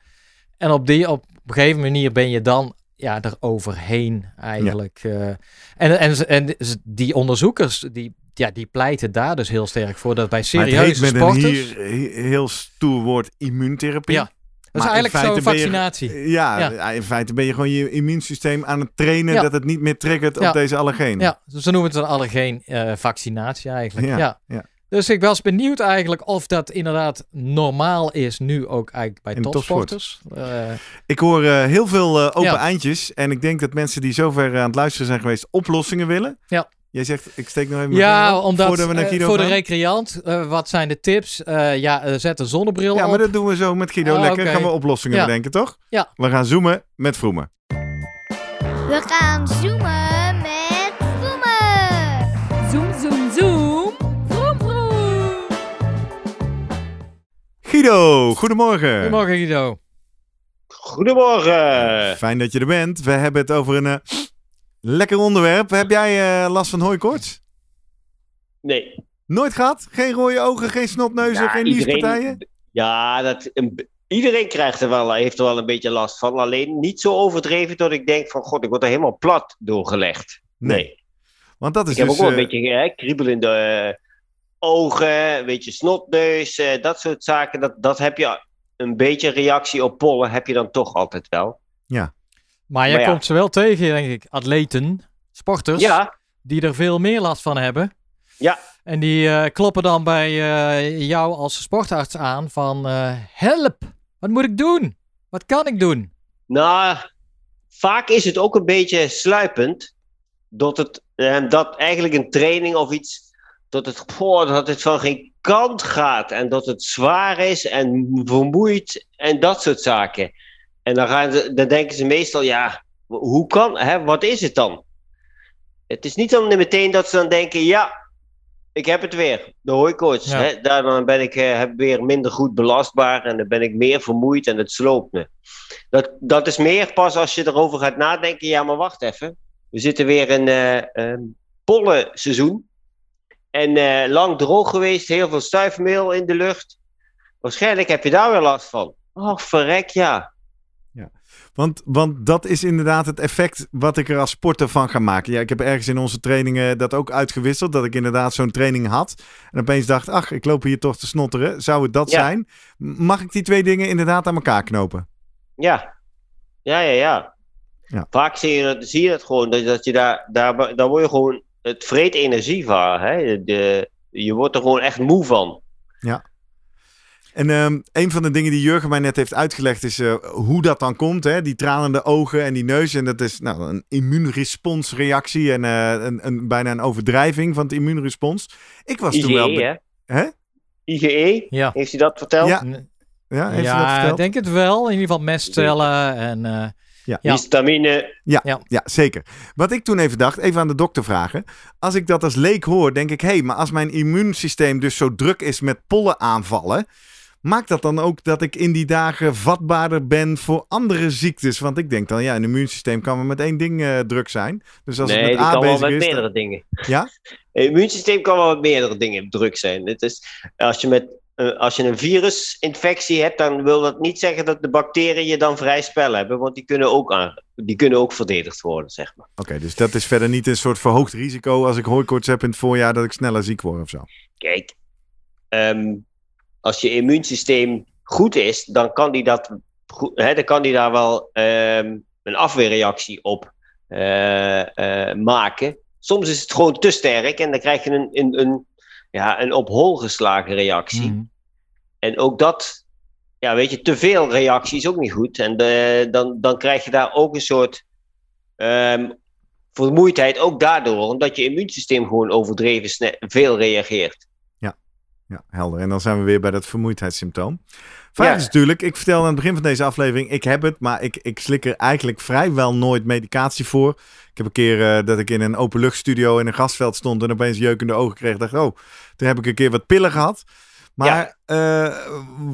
En op, die, op een gegeven manier ben je dan ja, er overheen eigenlijk. eh. en, en, en die onderzoekers, die, ja, die pleiten daar dus heel sterk voor. Dat bij serieuze met een sporters... hier, he- heel stoer woord immuuntherapie. Ja, Dat is Maar in eigenlijk zo'n je- vaccinatie. Ja, Ja. in feite ben je gewoon je immuunsysteem aan het trainen Ja. dat het niet meer triggert Ja. op deze allergenen. Ja, dus ze noemen het een allergeen eh, vaccinatie eigenlijk. Ja. Dus ik was benieuwd eigenlijk of dat inderdaad normaal is nu ook eigenlijk bij topsporters. Eh, Ik hoor eh, heel veel open eindjes. En ik denk dat mensen die zover aan het luisteren zijn geweest oplossingen willen. Ja. Jij zegt, ik steek nog even mijn ja, op, omdat voordat we naar eh, voor de recreant, eh, wat zijn de tips? Eh, ja, zet een zonnebril Ja, op. maar dat doen we zo met Guido Oh, lekker. Gaan we oplossingen Ja. bedenken, toch? Ja. We gaan zoomen met Vroemen. We gaan zoomen met Vroemen. Zoom, zoom, zoom. Vroom, vroom. Guido, goedemorgen. Goedemorgen Guido. Goedemorgen. Fijn dat je er bent. We hebben het over een lekker onderwerp. Heb jij eh, last van hooikoorts? Nee. Nooit gehad? Geen rode ogen, geen snotneuzen, Ja, geen niespartijen? Ja, dat, een- iedereen krijgt er wel, heeft er wel een beetje last van. Alleen niet zo overdreven dat ik denk van... God, ik word er helemaal plat doorgelegd. Nee. Want dat is Ik heb dus... ook wel een eh, beetje hè, kriebel in de eh, ogen, een beetje snotneus, dat soort zaken. Dat, dat heb je een beetje reactie op pollen, heb je dan toch altijd wel. Maar jij Maar ja. komt ze wel tegen, denk ik, atleten, sporters, Ja, die er veel meer last van hebben. Ja. En die eh, kloppen dan bij eh, jou als sportarts aan van eh, help, wat moet ik doen? Wat kan ik doen? Nou, vaak is het ook een beetje sluipend. Dat het dat eigenlijk een training of iets. Dat het, dat het van geen kant gaat. En dat het zwaar is en vermoeid en dat soort zaken. En dan, gaan ze, dan denken ze meestal, ja, hoe kan, hè, wat is het dan? Het is niet dan meteen dat ze dan denken, ja, ik heb het weer, de hooikoorts. Ja. Hè? Daardoor ben ik eh, heb weer minder goed belastbaar en dan ben ik meer vermoeid en het sloopt me. Dat, dat is meer pas als je erover gaat nadenken. Ja, maar wacht even. We zitten weer in eh een pollenseizoen. En eh, lang droog geweest, heel veel stuifmeel in de lucht. Waarschijnlijk heb je daar weer last van. Oh, verrek, ja. Want, want dat is inderdaad het effect wat ik er als sporter van ga maken. Ja, ik heb ergens in onze trainingen dat ook uitgewisseld. Dat ik inderdaad zo'n training had. En opeens dacht, ach, ik loop hier toch te snotteren. Zou het dat Ja. zijn? Mag ik die twee dingen inderdaad aan elkaar knopen? Ja, ja, ja. ja. Ja. Vaak zie je, dat, zie je dat gewoon, dat, dat je daar, daar, daar word je gewoon, het vreet energie van. Hè? De, je wordt er gewoon echt moe van. En ehm, een van de dingen die Jurgen mij net heeft uitgelegd is eh, hoe dat dan komt. Hè? Die tranende ogen en die neus. En dat is nou, een immuunresponsreactie en eh, een, een, bijna een overdrijving van het immuunrespons. Ik was toen wel... IgE, be- hè? Hè? IgE, Ja. heeft hij dat verteld? Ja. Ja, heeft dat Ja, ik verteld? denk het wel. In ieder geval mestcellen en... eh, Ja. Histamine, Ja, zeker. Wat ik toen even dacht, even aan de dokter vragen. Als ik dat als leek hoor, denk ik... hé, hey, maar als mijn immuunsysteem dus zo druk is met pollenaanvallen... maakt dat dan ook dat ik in die dagen vatbaarder ben voor andere ziektes? Want ik denk dan, ja, een immuunsysteem kan maar met één ding eh, druk zijn. Dus als nee, het met A kan wel met is... dan- meerdere dingen. Ja? Het immuunsysteem kan wel met meerdere dingen druk zijn. Het is, als, je met, eh, als je een virusinfectie hebt, dan wil dat niet zeggen dat de bacteriën je dan vrij spel hebben, want die kunnen ook, aan, die kunnen ook verdedigd worden, zeg maar. Oké, dus dat is verder niet een soort verhoogd risico... als ik hooikoorts heb in het voorjaar dat ik sneller ziek word of zo. Kijk, ehm, als je immuunsysteem goed is, dan kan die, dat, hè, dan kan die daar wel ehm, een afweerreactie op eh, eh, maken. Soms is het gewoon te sterk en dan krijg je een, een, een, ja, een op hol geslagen reactie. mhm. En ook dat, ja, weet je, te veel reactie is ook niet goed. En de, dan, dan krijg je daar ook een soort ehm, vermoeidheid, ook daardoor, omdat je immuunsysteem gewoon overdreven veel reageert. Ja, helder. En dan zijn we weer bij dat vermoeidheidssymptoom. Vraag Ja. is natuurlijk, ik vertelde aan het begin van deze aflevering, ik heb het, maar ik, ik slik er eigenlijk vrijwel nooit medicatie voor. Ik heb een keer eh, dat ik in een openluchtstudio in een gasveld stond en opeens jeukende ogen kreeg. dacht, oh, toen heb ik een keer wat pillen gehad. Maar eh,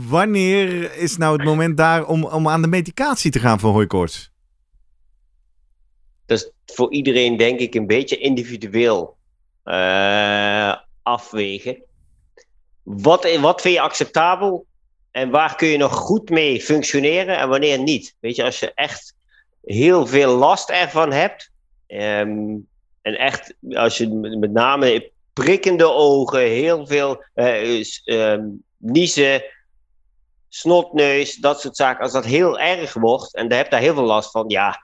wanneer is nou het moment daar om, om aan de medicatie te gaan voor hooikoorts? Dat is voor iedereen, denk ik, een beetje individueel eh, afwegen. Wat, wat vind je acceptabel en waar kun je nog goed mee functioneren en wanneer niet? Weet je, als je echt heel veel last ervan hebt, ehm, en echt, als je met name prikkende ogen, heel veel ehm, niezen, snotneus, dat soort zaken, als dat heel erg wordt en je hebt daar heel veel last van, ja,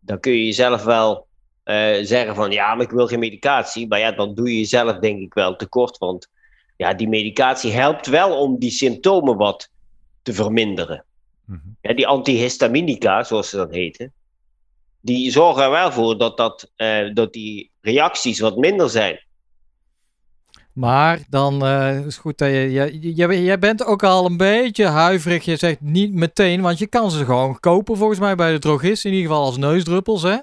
dan kun je jezelf wel eh, zeggen van ja, maar ik wil geen medicatie. Maar ja, dan doe je jezelf denk ik wel tekort. Want ja, die medicatie helpt wel om die symptomen wat te verminderen. Mhm. Ja, die antihistaminica, zoals ze dat heten, die zorgen er wel voor dat, dat, eh, dat die reacties wat minder zijn. Maar dan eh, is het goed dat je, je, je- Jij bent ook al een beetje huiverig. Je zegt niet meteen, want je kan ze gewoon kopen volgens mij bij de drogist. In ieder geval als neusdruppels, hè?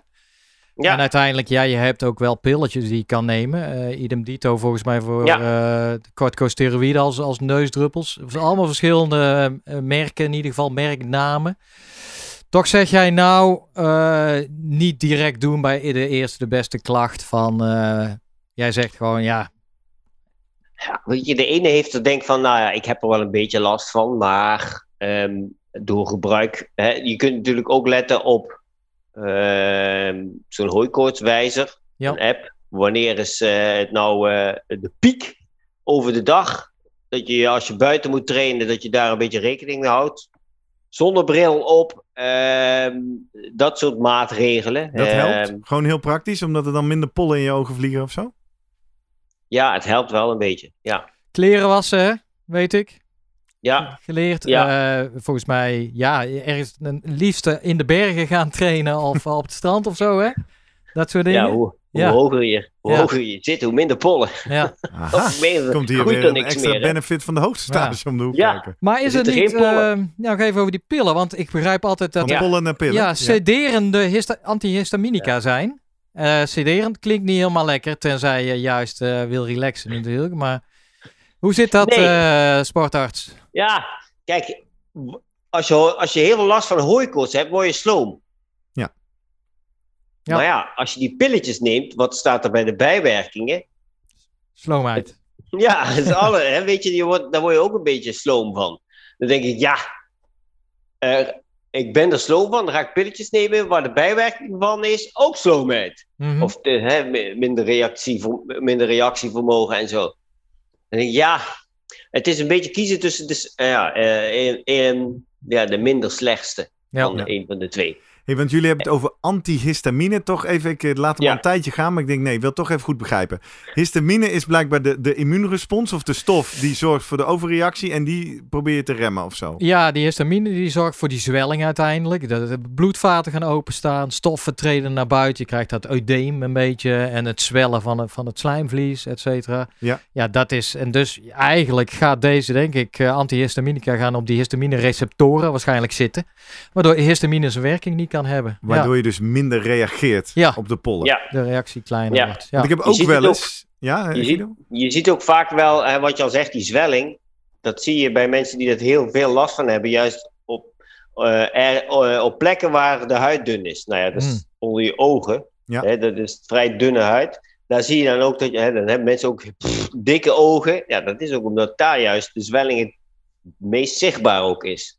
Ja, En uiteindelijk, ja, je hebt ook wel pilletjes die je kan nemen. Eh, idem dito volgens mij voor Ja. corticosteroïden als, als neusdruppels. Allemaal verschillende eh, merken, in ieder geval merknamen. Toch zeg jij nou niet direct doen bij de eerste de beste klacht van... jij zegt gewoon, ja, Ja, weet je, de ene heeft er denk van, nou ja, ik heb er wel een beetje last van, maar ehm, door gebruik, hè, je kunt natuurlijk ook letten op zo'n hooikoortswijzer, Ja. een app. Wanneer is eh, het nou eh, de piek over de dag? Dat je als je buiten moet trainen, dat je daar een beetje rekening mee houdt. Zonnebril op, ehm, dat soort maatregelen. Dat helpt. Ehm, Gewoon heel praktisch, omdat er dan minder pollen in je ogen vliegen of zo? ja, het helpt wel een beetje. Ja, kleren wassen, hè? weet ik. Ja. Geleerd. Ja. Eh, volgens mij, ja, ergens een liefste in de bergen gaan trainen of op het strand of zo, hè? Dat soort dingen. ja hoe, hoe Ja. hoger je, hoe Ja. hoger je zit, hoe minder pollen. Ja. Meer, Komt hier weer er een niks extra meer. hè? benefit van de hoogtestage om de hoek Ja. kijken. Maar is Er het niet, eh, nou nog even over die pillen, want ik begrijp altijd dat Van pollen naar pillen. ja, sederende hista- antihistaminica zijn. Eh sederend klinkt niet helemaal lekker, tenzij je juist eh, wil relaxen natuurlijk. Maar hoe zit dat, Nee. eh, sportarts? Ja, kijk, als je, als je heel veel last van hooikoorts hebt, word je sloom. Ja. Ja. Maar ja, als je die pilletjes neemt, wat staat er bij de bijwerkingen? Sloomheid. Ja, het is alle, hè, weet je, je wordt, daar word je ook een beetje sloom van. Dan denk ik, ja, eh, ik ben er sloom van, dan ga ik pilletjes nemen waar de bijwerking van is ook sloomheid. Mhm. Of de, hè, mi- minder, reactie, minder reactievermogen en zo. Dan denk ik, ja, het is een beetje kiezen tussen de, ja, eh, een- ja, de minder slechtste Ja. van Ja. een van de twee. Hey, want jullie hebben het over antihistamine. Toch even, ik eh, laat hem Ja. een tijdje gaan, maar ik denk nee, ik wil het toch even goed begrijpen. Histamine is blijkbaar de, de immuunrespons of de stof die zorgt voor de overreactie en die probeer je te remmen of zo. Ja, die histamine die zorgt voor die zwelling uiteindelijk. Dat de bloedvaten gaan openstaan, stoffen treden naar buiten. Je krijgt dat eudeem een beetje en het zwellen van het, van het slijmvlies, et cetera. Ja. ja, dat is... En dus eigenlijk gaat deze, denk ik, eh, antihistaminica gaan op die histamine receptoren waarschijnlijk zitten. Waardoor histamine zijn werking niet kan hebben. Waardoor je dus minder reageert Ja. op de pollen. De reactie kleiner Ja. wordt. Ja. Want ik heb Je ook ziet wel ook. eens... Ja, eh, Je ziet, Guido? je ziet ook vaak wel, hè, wat je al zegt, die zwelling. Dat zie je bij mensen die er heel veel last van hebben. Juist op, eh, er, eh, op plekken waar de huid dun is. Nou ja, dat is Mm. onder je ogen. Ja. Hè, dat is vrij dunne huid. Daar zie je dan ook dat je, hè, dan hebben mensen ook pff, dikke ogen. Ja, dat is ook omdat daar juist de zwelling het meest zichtbaar ook is.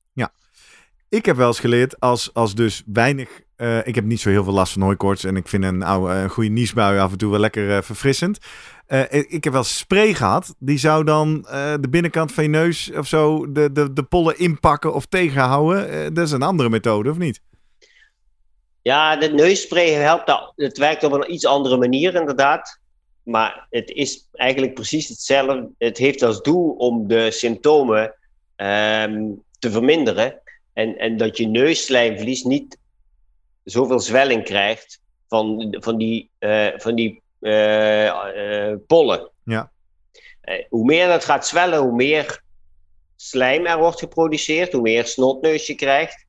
Ik heb wel eens geleerd als, als dus weinig... eh, ik heb niet zo heel veel last van hooikoorts en ik vind een, oude, een goede niesbui af en toe wel lekker eh, verfrissend. Eh, ik, heb wel spray gehad. Die zou dan eh, de binnenkant van je neus of zo de, de, de pollen inpakken of tegenhouden. Eh, dat is een andere methode, of niet? Ja, de neusspray helpt. Het werkt op een iets andere manier, inderdaad. Maar het is eigenlijk precies hetzelfde. Het heeft als doel om de symptomen ehm, te verminderen. En, en dat je neusslijmvlies niet zoveel zwelling krijgt van, van die, eh, van die eh, eh, pollen. Ja. Hoe meer dat gaat zwellen, hoe meer slijm er wordt geproduceerd, hoe meer snotneus je krijgt.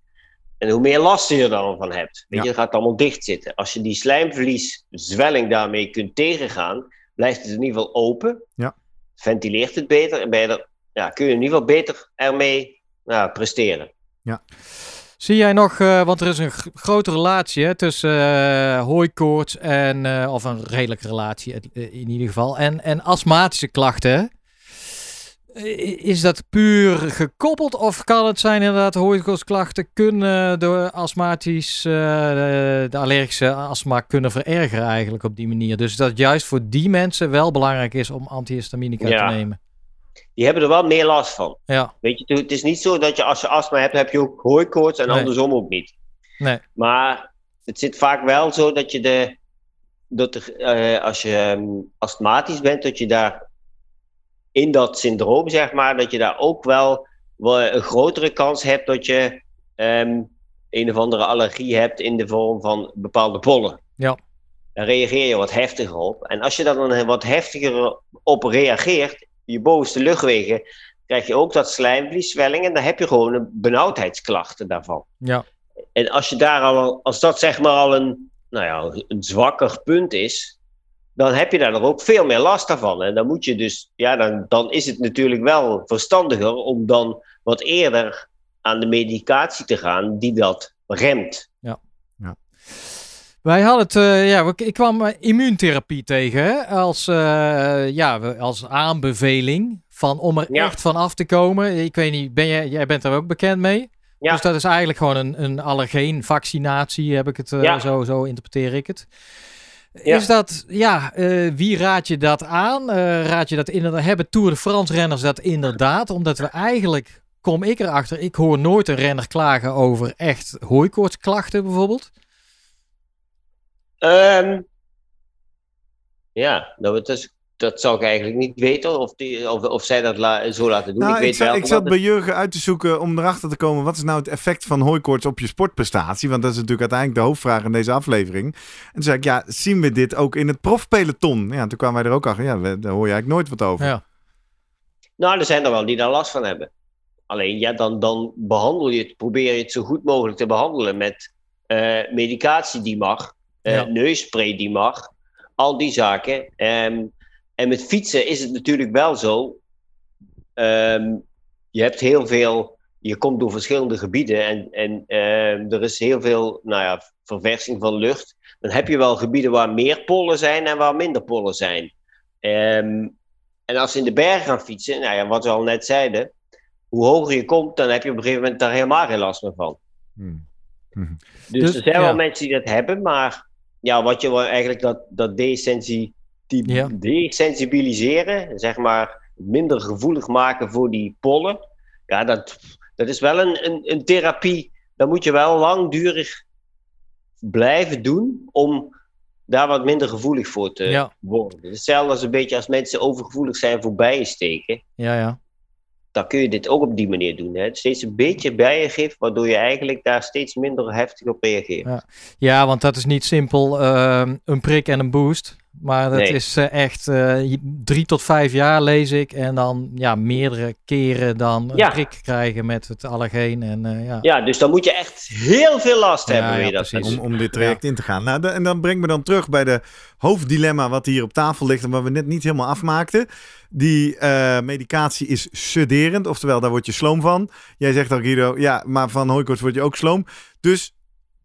En hoe meer last je er dan van hebt. Weet Ja. je, het gaat allemaal dicht zitten. Als je die slijmvlieszwelling daarmee kunt tegengaan, blijft het in ieder geval open. Ja. Ventileert het beter en er, ja, kun je in ieder geval beter ermee nou, presteren. Zie jij nog, eh, want er is een grote relatie hè, tussen eh hooikoorts en, eh, of een redelijke relatie in ieder geval, en, en astmatische klachten. Is dat puur gekoppeld of kan het zijn inderdaad hooikoortsklachten kunnen door astmatisch, eh, de, de allergische astma kunnen verergeren eigenlijk op die manier. Dus dat juist voor die mensen wel belangrijk is om antihistaminica Ja. te nemen. Die hebben er wel meer last van. Ja, Weet je, het is niet zo dat je als je astma hebt, heb je ook hooikoorts en Nee. andersom ook niet. nee. Maar het zit vaak wel zo dat je de, dat er, eh, als je ehm, astmatisch bent, dat je daar in dat syndroom, zeg maar, dat je daar ook wel, wel een grotere kans hebt dat je ehm, een of andere allergie hebt in de vorm van bepaalde pollen. Ja. Daar reageer je wat heftiger op. En als je daar dan wat heftiger op reageert, je bovenste luchtwegen, krijg je ook dat slijmvlieszwelling en dan heb je gewoon een benauwdheidsklachten daarvan. Ja, En als je daar al, als dat zeg maar al een, nou ja, een zwakker punt is, dan heb je daar nog ook veel meer last van. En dan moet je dus, ja, dan, dan is het natuurlijk wel verstandiger om dan wat eerder aan de medicatie te gaan die dat remt. Wij hadden het, eh, ja, ik kwam eh, immuuntherapie tegen als, eh, ja, als aanbeveling van, om er Ja. echt van af te komen. Ik weet niet, ben jij, jij bent er ook bekend mee? Ja. Dus dat is eigenlijk gewoon een, een allergeenvaccinatie, heb ik het, Ja. zo, zo interpreteer ik het. Ja. Is dat, ja, wie raad je dat aan? Eh, raad je dat inderdaad, hebben Tour de France renners dat inderdaad? Omdat we eigenlijk, kom ik erachter, ik hoor nooit een renner klagen over echt hooikoortsklachten bijvoorbeeld. Ehm, ja, nou, dat, is, dat zou ik eigenlijk niet weten of, die, of, of zij dat la- zo laten doen. Nou, ik ik, weet zat, wel ik zat het- bij Jurgen uit te zoeken om erachter te komen... wat is nou het effect van hooikoorts op je sportprestatie? Want dat is natuurlijk uiteindelijk de hoofdvraag in deze aflevering. En toen zei ik, ja, zien we dit ook in het profpeloton? Ja, toen kwamen wij er ook achter. Ja, we- daar hoor je eigenlijk nooit wat over. Ja. Nou, er zijn er wel die daar last van hebben. Alleen, ja, dan, dan behandel je het, probeer je het zo goed mogelijk te behandelen met eh, medicatie die mag, Ja. neusspray die mag, al die zaken. Ehm, en met fietsen is het natuurlijk wel zo. ehm, je hebt heel veel, je komt door verschillende gebieden en, en ehm, er is heel veel nou ja, verversing van lucht. Dan heb je wel gebieden waar meer pollen zijn en waar minder pollen zijn. En als ze in de bergen gaan fietsen, nou ja, wat we al net zeiden, hoe hoger je komt, dan heb je op een gegeven moment daar helemaal geen last meer van. Hmm. Dus, Dus, er zijn ja. wel mensen die dat hebben, maar ja, wat je wel eigenlijk dat, dat Ja. desensibiliseren, zeg maar minder gevoelig maken voor die pollen, ja, dat, dat is wel een, een, een therapie. Dat moet je wel langdurig blijven doen om daar wat minder gevoelig voor te Ja. worden. Hetzelfde als een beetje als mensen overgevoelig zijn voor bijensteken Ja, ja. Dan kun je dit ook op die manier doen. Hè? Steeds een beetje bijengif, waardoor je eigenlijk daar steeds minder heftig op reageert. Ja. Ja, want dat is niet simpel ehm, een prik en een boost. Maar dat Nee. is eh, echt eh, drie tot vijf jaar lees ik. En dan ja, meerdere keren dan een prik krijgen met het allergeen. En, eh, ja. Ja, dus dan moet je echt heel veel last Ja, hebben. ja, dat. Om, om dit traject in te gaan. Nou, de- en dan brengt me dan terug bij de hoofddilemma wat hier op tafel ligt en wat we net niet helemaal afmaakten. Die eh, medicatie is sederend, oftewel daar word je sloom van. Jij zegt al Guido, ja, maar van hooikoorts word je ook sloom. Dus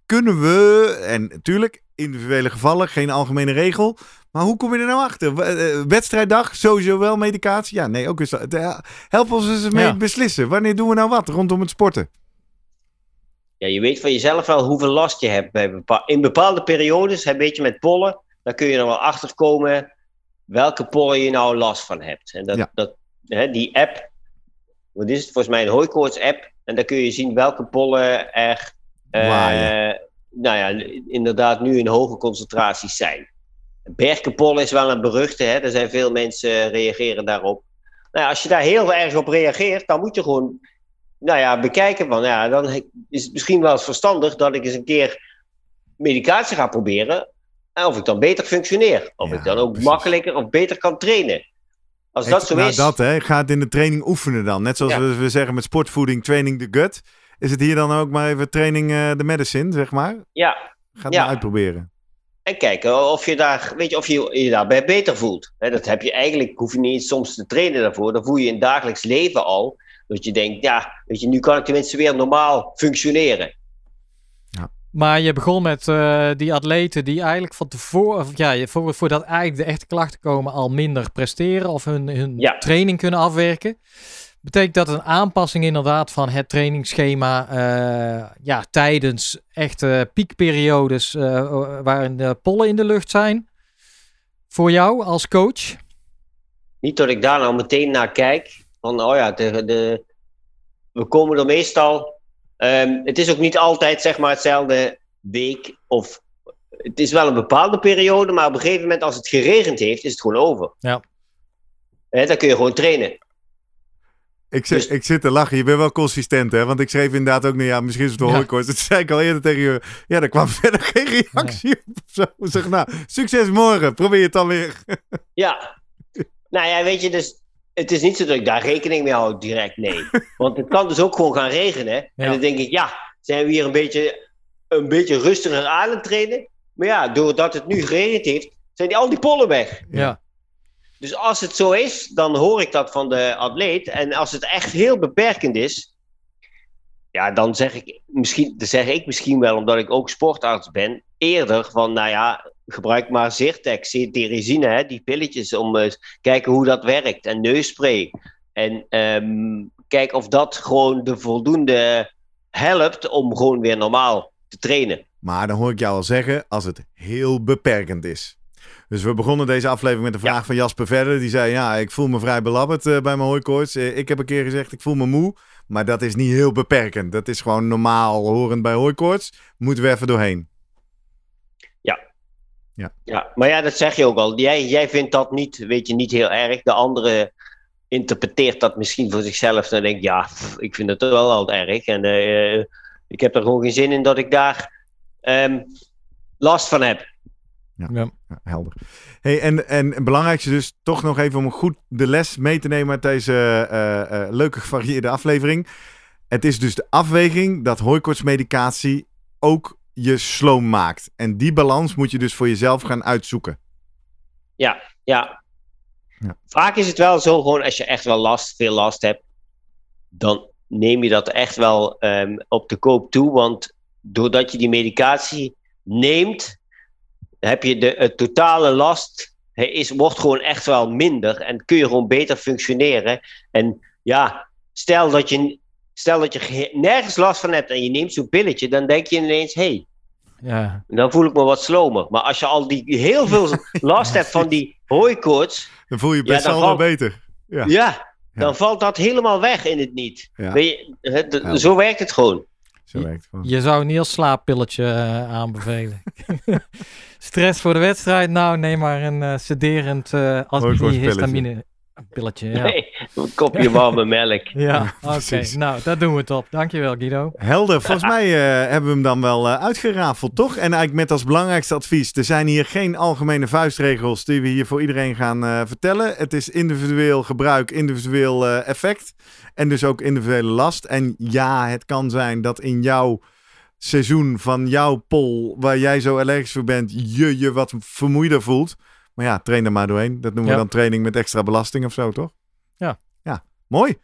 kunnen we, en natuurlijk individuele gevallen, geen algemene regel. Maar hoe kom je er nou achter? W- eh, Wedstrijddag, sowieso wel medicatie? Ja, nee, ook eens. eh, Help ons eens mee Ja. beslissen. Wanneer doen we nou wat rondom het sporten? Ja, je weet van jezelf wel hoeveel last je hebt. Bij bepa- in bepaalde periodes, hè, weet je, met pollen, dan kun je er wel achter komen welke pollen je nou last van hebt. En dat, Ja. dat, hè, die app, wat is het? Volgens mij een hooikoorts-app. En dan kun je zien welke pollen er, eh, Waaien. Nou ja, inderdaad nu in hoge concentraties zijn. Berkenpollen is wel een beruchte, hè? er zijn veel mensen eh, reageren daarop. Nou ja, als je daar heel erg op reageert, dan moet je gewoon nou ja, bekijken van, ja, dan is het misschien wel eens verstandig dat ik eens een keer medicatie ga proberen. En of ik dan beter functioneer. Of Ja, ik dan ook precies. makkelijker of beter kan trainen. Als dat zo nou, is. dat hè. Ga het in de training oefenen dan. Net zoals Ja. we, we zeggen met sportvoeding, training the gut. Is het hier dan ook maar even training eh de medicine, zeg maar? Ja, Ga het Ja. maar uitproberen. en kijken of je daar, weet je, of je je daarbij beter voelt. Hè, dat heb je eigenlijk, hoef je niet eens soms te trainen daarvoor. Dan voel je in het dagelijks leven al. Dat je denkt, ja, weet je, nu kan ik tenminste weer normaal functioneren. Maar je begon met eh, die atleten die eigenlijk van tevoren, of ja, voor, voordat eigenlijk de echte klachten komen, al minder presteren of hun, hun Ja. training kunnen afwerken. Betekent dat een aanpassing inderdaad van het trainingsschema eh, ja, tijdens echte piekperiodes eh, waarin de pollen in de lucht zijn? Voor jou als coach? Niet dat ik daar nou meteen naar kijk. Van, oh ja, de, de, we komen er meestal. ehm, het is ook niet altijd zeg maar hetzelfde week. Of het is wel een bepaalde periode, maar op een gegeven moment, als het geregend heeft, is het gewoon over. Ja. Dan kun je gewoon trainen. Ik, zit, Dus- ik zit te lachen. Je bent wel consistent, hè? Want ik schreef inderdaad ook, nou ja, misschien is het wel Ja. hooikoorts. Dat zei ik al eerder tegen je. Ja, daar kwam verder geen reactie op. of Zo. Ik Zeg, nou, succes morgen. Probeer het dan weer. Ja. nou ja, weet je, dus het is niet zo dat ik daar rekening mee hou direct, nee. Want het kan dus ook gewoon gaan regenen. En dan denk ik, ja, zijn we hier een beetje, een beetje rustiger aan het trainen? Maar ja, doordat het nu geregend heeft, zijn die, al die pollen weg. Ja. Dus als het zo is, dan hoor ik dat van de atleet. En als het echt heel beperkend is, ja, dan zeg ik misschien, dan zeg ik misschien wel, omdat ik ook sportarts ben, eerder van, nou ja, gebruik maar Zyrtec, cetirizine, hè, die pilletjes, om eens kijken hoe dat werkt. En neusspray. En ehm, kijk of dat gewoon de voldoende helpt om gewoon weer normaal te trainen. Maar dan hoor ik jou al zeggen, als het heel beperkend is. Dus we begonnen deze aflevering met een vraag van Jasper Verder. Die zei, ja, ik voel me vrij belabberd eh, bij mijn hooikoorts. Eh, ik heb een keer gezegd, ik voel me moe. Maar dat is niet heel beperkend. Dat is gewoon normaal horend bij hooikoorts. Moeten we even doorheen. Ja, maar ja, dat zeg je ook al. Jij, jij vindt dat niet, weet je, niet heel erg. De andere interpreteert dat misschien voor zichzelf. Dan denk ik, ja, pff, ik vind het wel al erg. En eh, ik heb er gewoon geen zin in dat ik daar ehm, last van heb. Ja. Ja, helder. Hey, en, en het belangrijkste dus toch nog even om goed de les mee te nemen uit deze eh, eh, leuke gevarieerde aflevering. Het is dus de afweging dat hooikoortsmedicatie ook je sloom maakt. En die balans moet je dus voor jezelf gaan uitzoeken. Ja, ja. Ja. Vaak is het wel zo, gewoon als je echt wel last, veel last hebt, dan neem je dat echt wel ehm, op de koop toe. Want doordat je die medicatie neemt, heb je de het totale last hij is, wordt gewoon echt wel minder en kun je gewoon beter functioneren. En ja, stel dat je, stel dat je ge- nergens last van hebt en je neemt zo'n pilletje, dan denk je ineens, hé, hey, Ja, dan voel ik me wat slomer. Maar als je al die heel veel last hebt van die hooikoorts, Dan voel je Ja, best wel valt- beter. Ja. ja, dan valt dat helemaal weg in het niet. Ja. Weet je, het- zo werkt het gewoon. Zo werkt het gewoon. je zou een heel slaappilletje eh, aanbevelen. Stress voor de wedstrijd? Nou, neem maar een eh, sederend uh, antihistamine pilletje. Ja, Nee, een kopje warme melk. ja oké. Precies. Nou, dat doen we top. Dankjewel Guido. Helder, volgens mij eh, hebben we hem dan wel eh, uitgerafeld, toch? En eigenlijk met als belangrijkste advies, er zijn hier geen algemene vuistregels die we hier voor iedereen gaan eh, vertellen. Het is individueel gebruik, individueel eh, effect en dus ook individuele last. En ja, het kan zijn dat in jouw seizoen van jouw pol, waar jij zo allergisch voor bent, je je wat vermoeider voelt. Maar ja, train er maar doorheen. Dat noemen we Ja. dan training met extra belasting of zo, toch? Ja. Ja, mooi.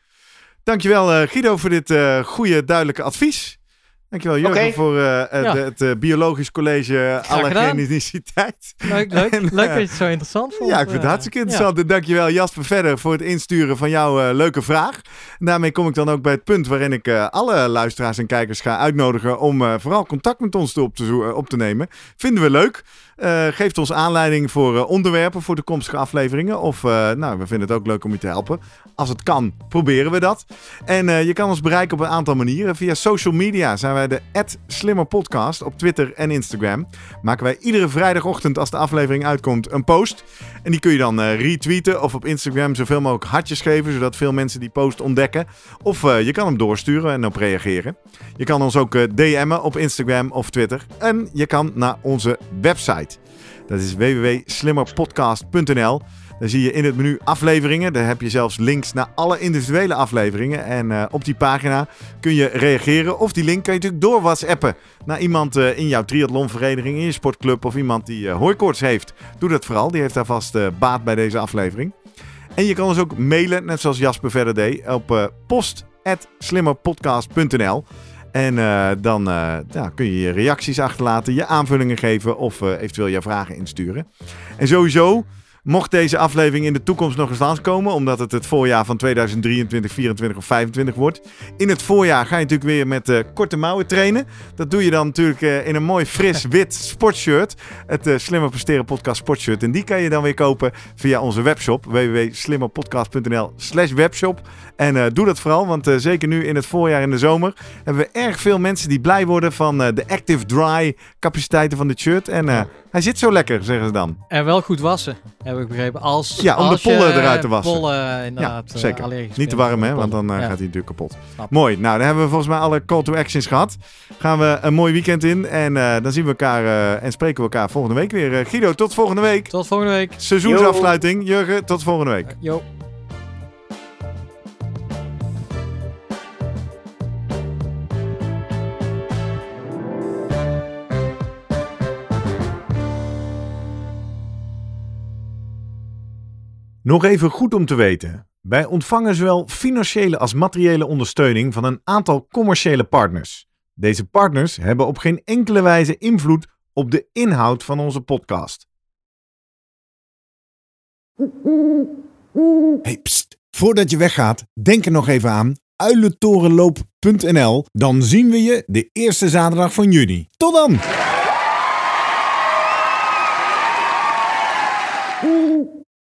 Dankjewel eh Guido voor dit eh goede, duidelijke advies. Dankjewel Jurgen voor eh, Ja. de- het biologisch college allergeniciteit. Leuk, leuk, En, leuk dat je het zo interessant vond. Ja, ik vind het hartstikke interessant. En dankjewel Jasper verder voor het insturen van jouw leuke vraag. En daarmee kom ik dan ook bij het punt waarin ik alle luisteraars en kijkers ga uitnodigen om vooral contact met ons te op, te op te nemen. Vinden we leuk. Eh, geeft ons aanleiding voor eh, onderwerpen voor toekomstige afleveringen. Of eh, nou, we vinden het ook leuk om je te helpen. Als het kan, proberen we dat. En je kan ons bereiken op een aantal manieren. Via social media zijn wij de Slimmer Podcast op Twitter en Instagram. Maken wij iedere vrijdagochtend als de aflevering uitkomt een post. En die kun je dan retweeten of op Instagram zoveel mogelijk hartjes geven, zodat veel mensen die post ontdekken. Of je kan hem doorsturen en op reageren. Je kan ons ook DM'en op Instagram of Twitter. En je kan naar onze website. Dat is www.slimmerpodcast.nl. Daar zie je in het menu afleveringen. Daar heb je zelfs links naar alle individuele afleveringen. En eh, op die pagina kun je reageren. Of die link kan je natuurlijk door WhatsAppen naar iemand eh, in jouw triathlonvereniging, in je sportclub of iemand die eh hooikoorts heeft. Doe dat vooral. Die heeft daar vast baat bij deze aflevering. En je kan ons ook mailen, net zoals Jasper verder deed, op post.slimmerpodcast.nl. En eh, dan eh, ja, kun je je reacties achterlaten, je aanvullingen geven of eh, eventueel je vragen insturen. En sowieso, mocht deze aflevering in de toekomst nog eens langskomen, omdat het het voorjaar van 2023, 24 of 25 wordt. In het voorjaar ga je natuurlijk weer met eh, korte mouwen trainen. Dat doe je dan natuurlijk eh, in een mooi fris wit sportshirt. Het eh, Slimmer Presteren Podcast sportshirt. En die kan je dan weer kopen via onze webshop www.slimmerpodcast.nl slash webshop. En doe dat vooral, want zeker nu in het voorjaar en de zomer hebben we erg veel mensen die blij worden van de Active Dry capaciteiten van dit shirt. En hij zit zo lekker, zeggen ze dan. En wel goed wassen, heb ik begrepen. Als, Ja, om de als je, pollen eruit eh, te wassen. Pollen inderdaad Ja, eh, zeker. allergisch Niet te warm, hè, want dan eh, Ja. gaat hij natuurlijk kapot. Snap. Mooi. Nou, dan hebben we volgens mij alle call to actions gehad. Gaan we een mooi weekend in. En dan zien we elkaar en spreken we elkaar volgende week weer. Guido, tot volgende week. Tot volgende week. Seizoensafsluiting. Jurgen, tot volgende week. Yo. Nog even goed om te weten. Wij ontvangen zowel financiële als materiële ondersteuning van een aantal commerciële partners. Deze partners hebben op geen enkele wijze invloed op de inhoud van onze podcast. Hey, pst. Voordat je weggaat, denk er nog even aan uilentorenloop.nl. Dan zien we je de eerste zaterdag van juni. Tot dan!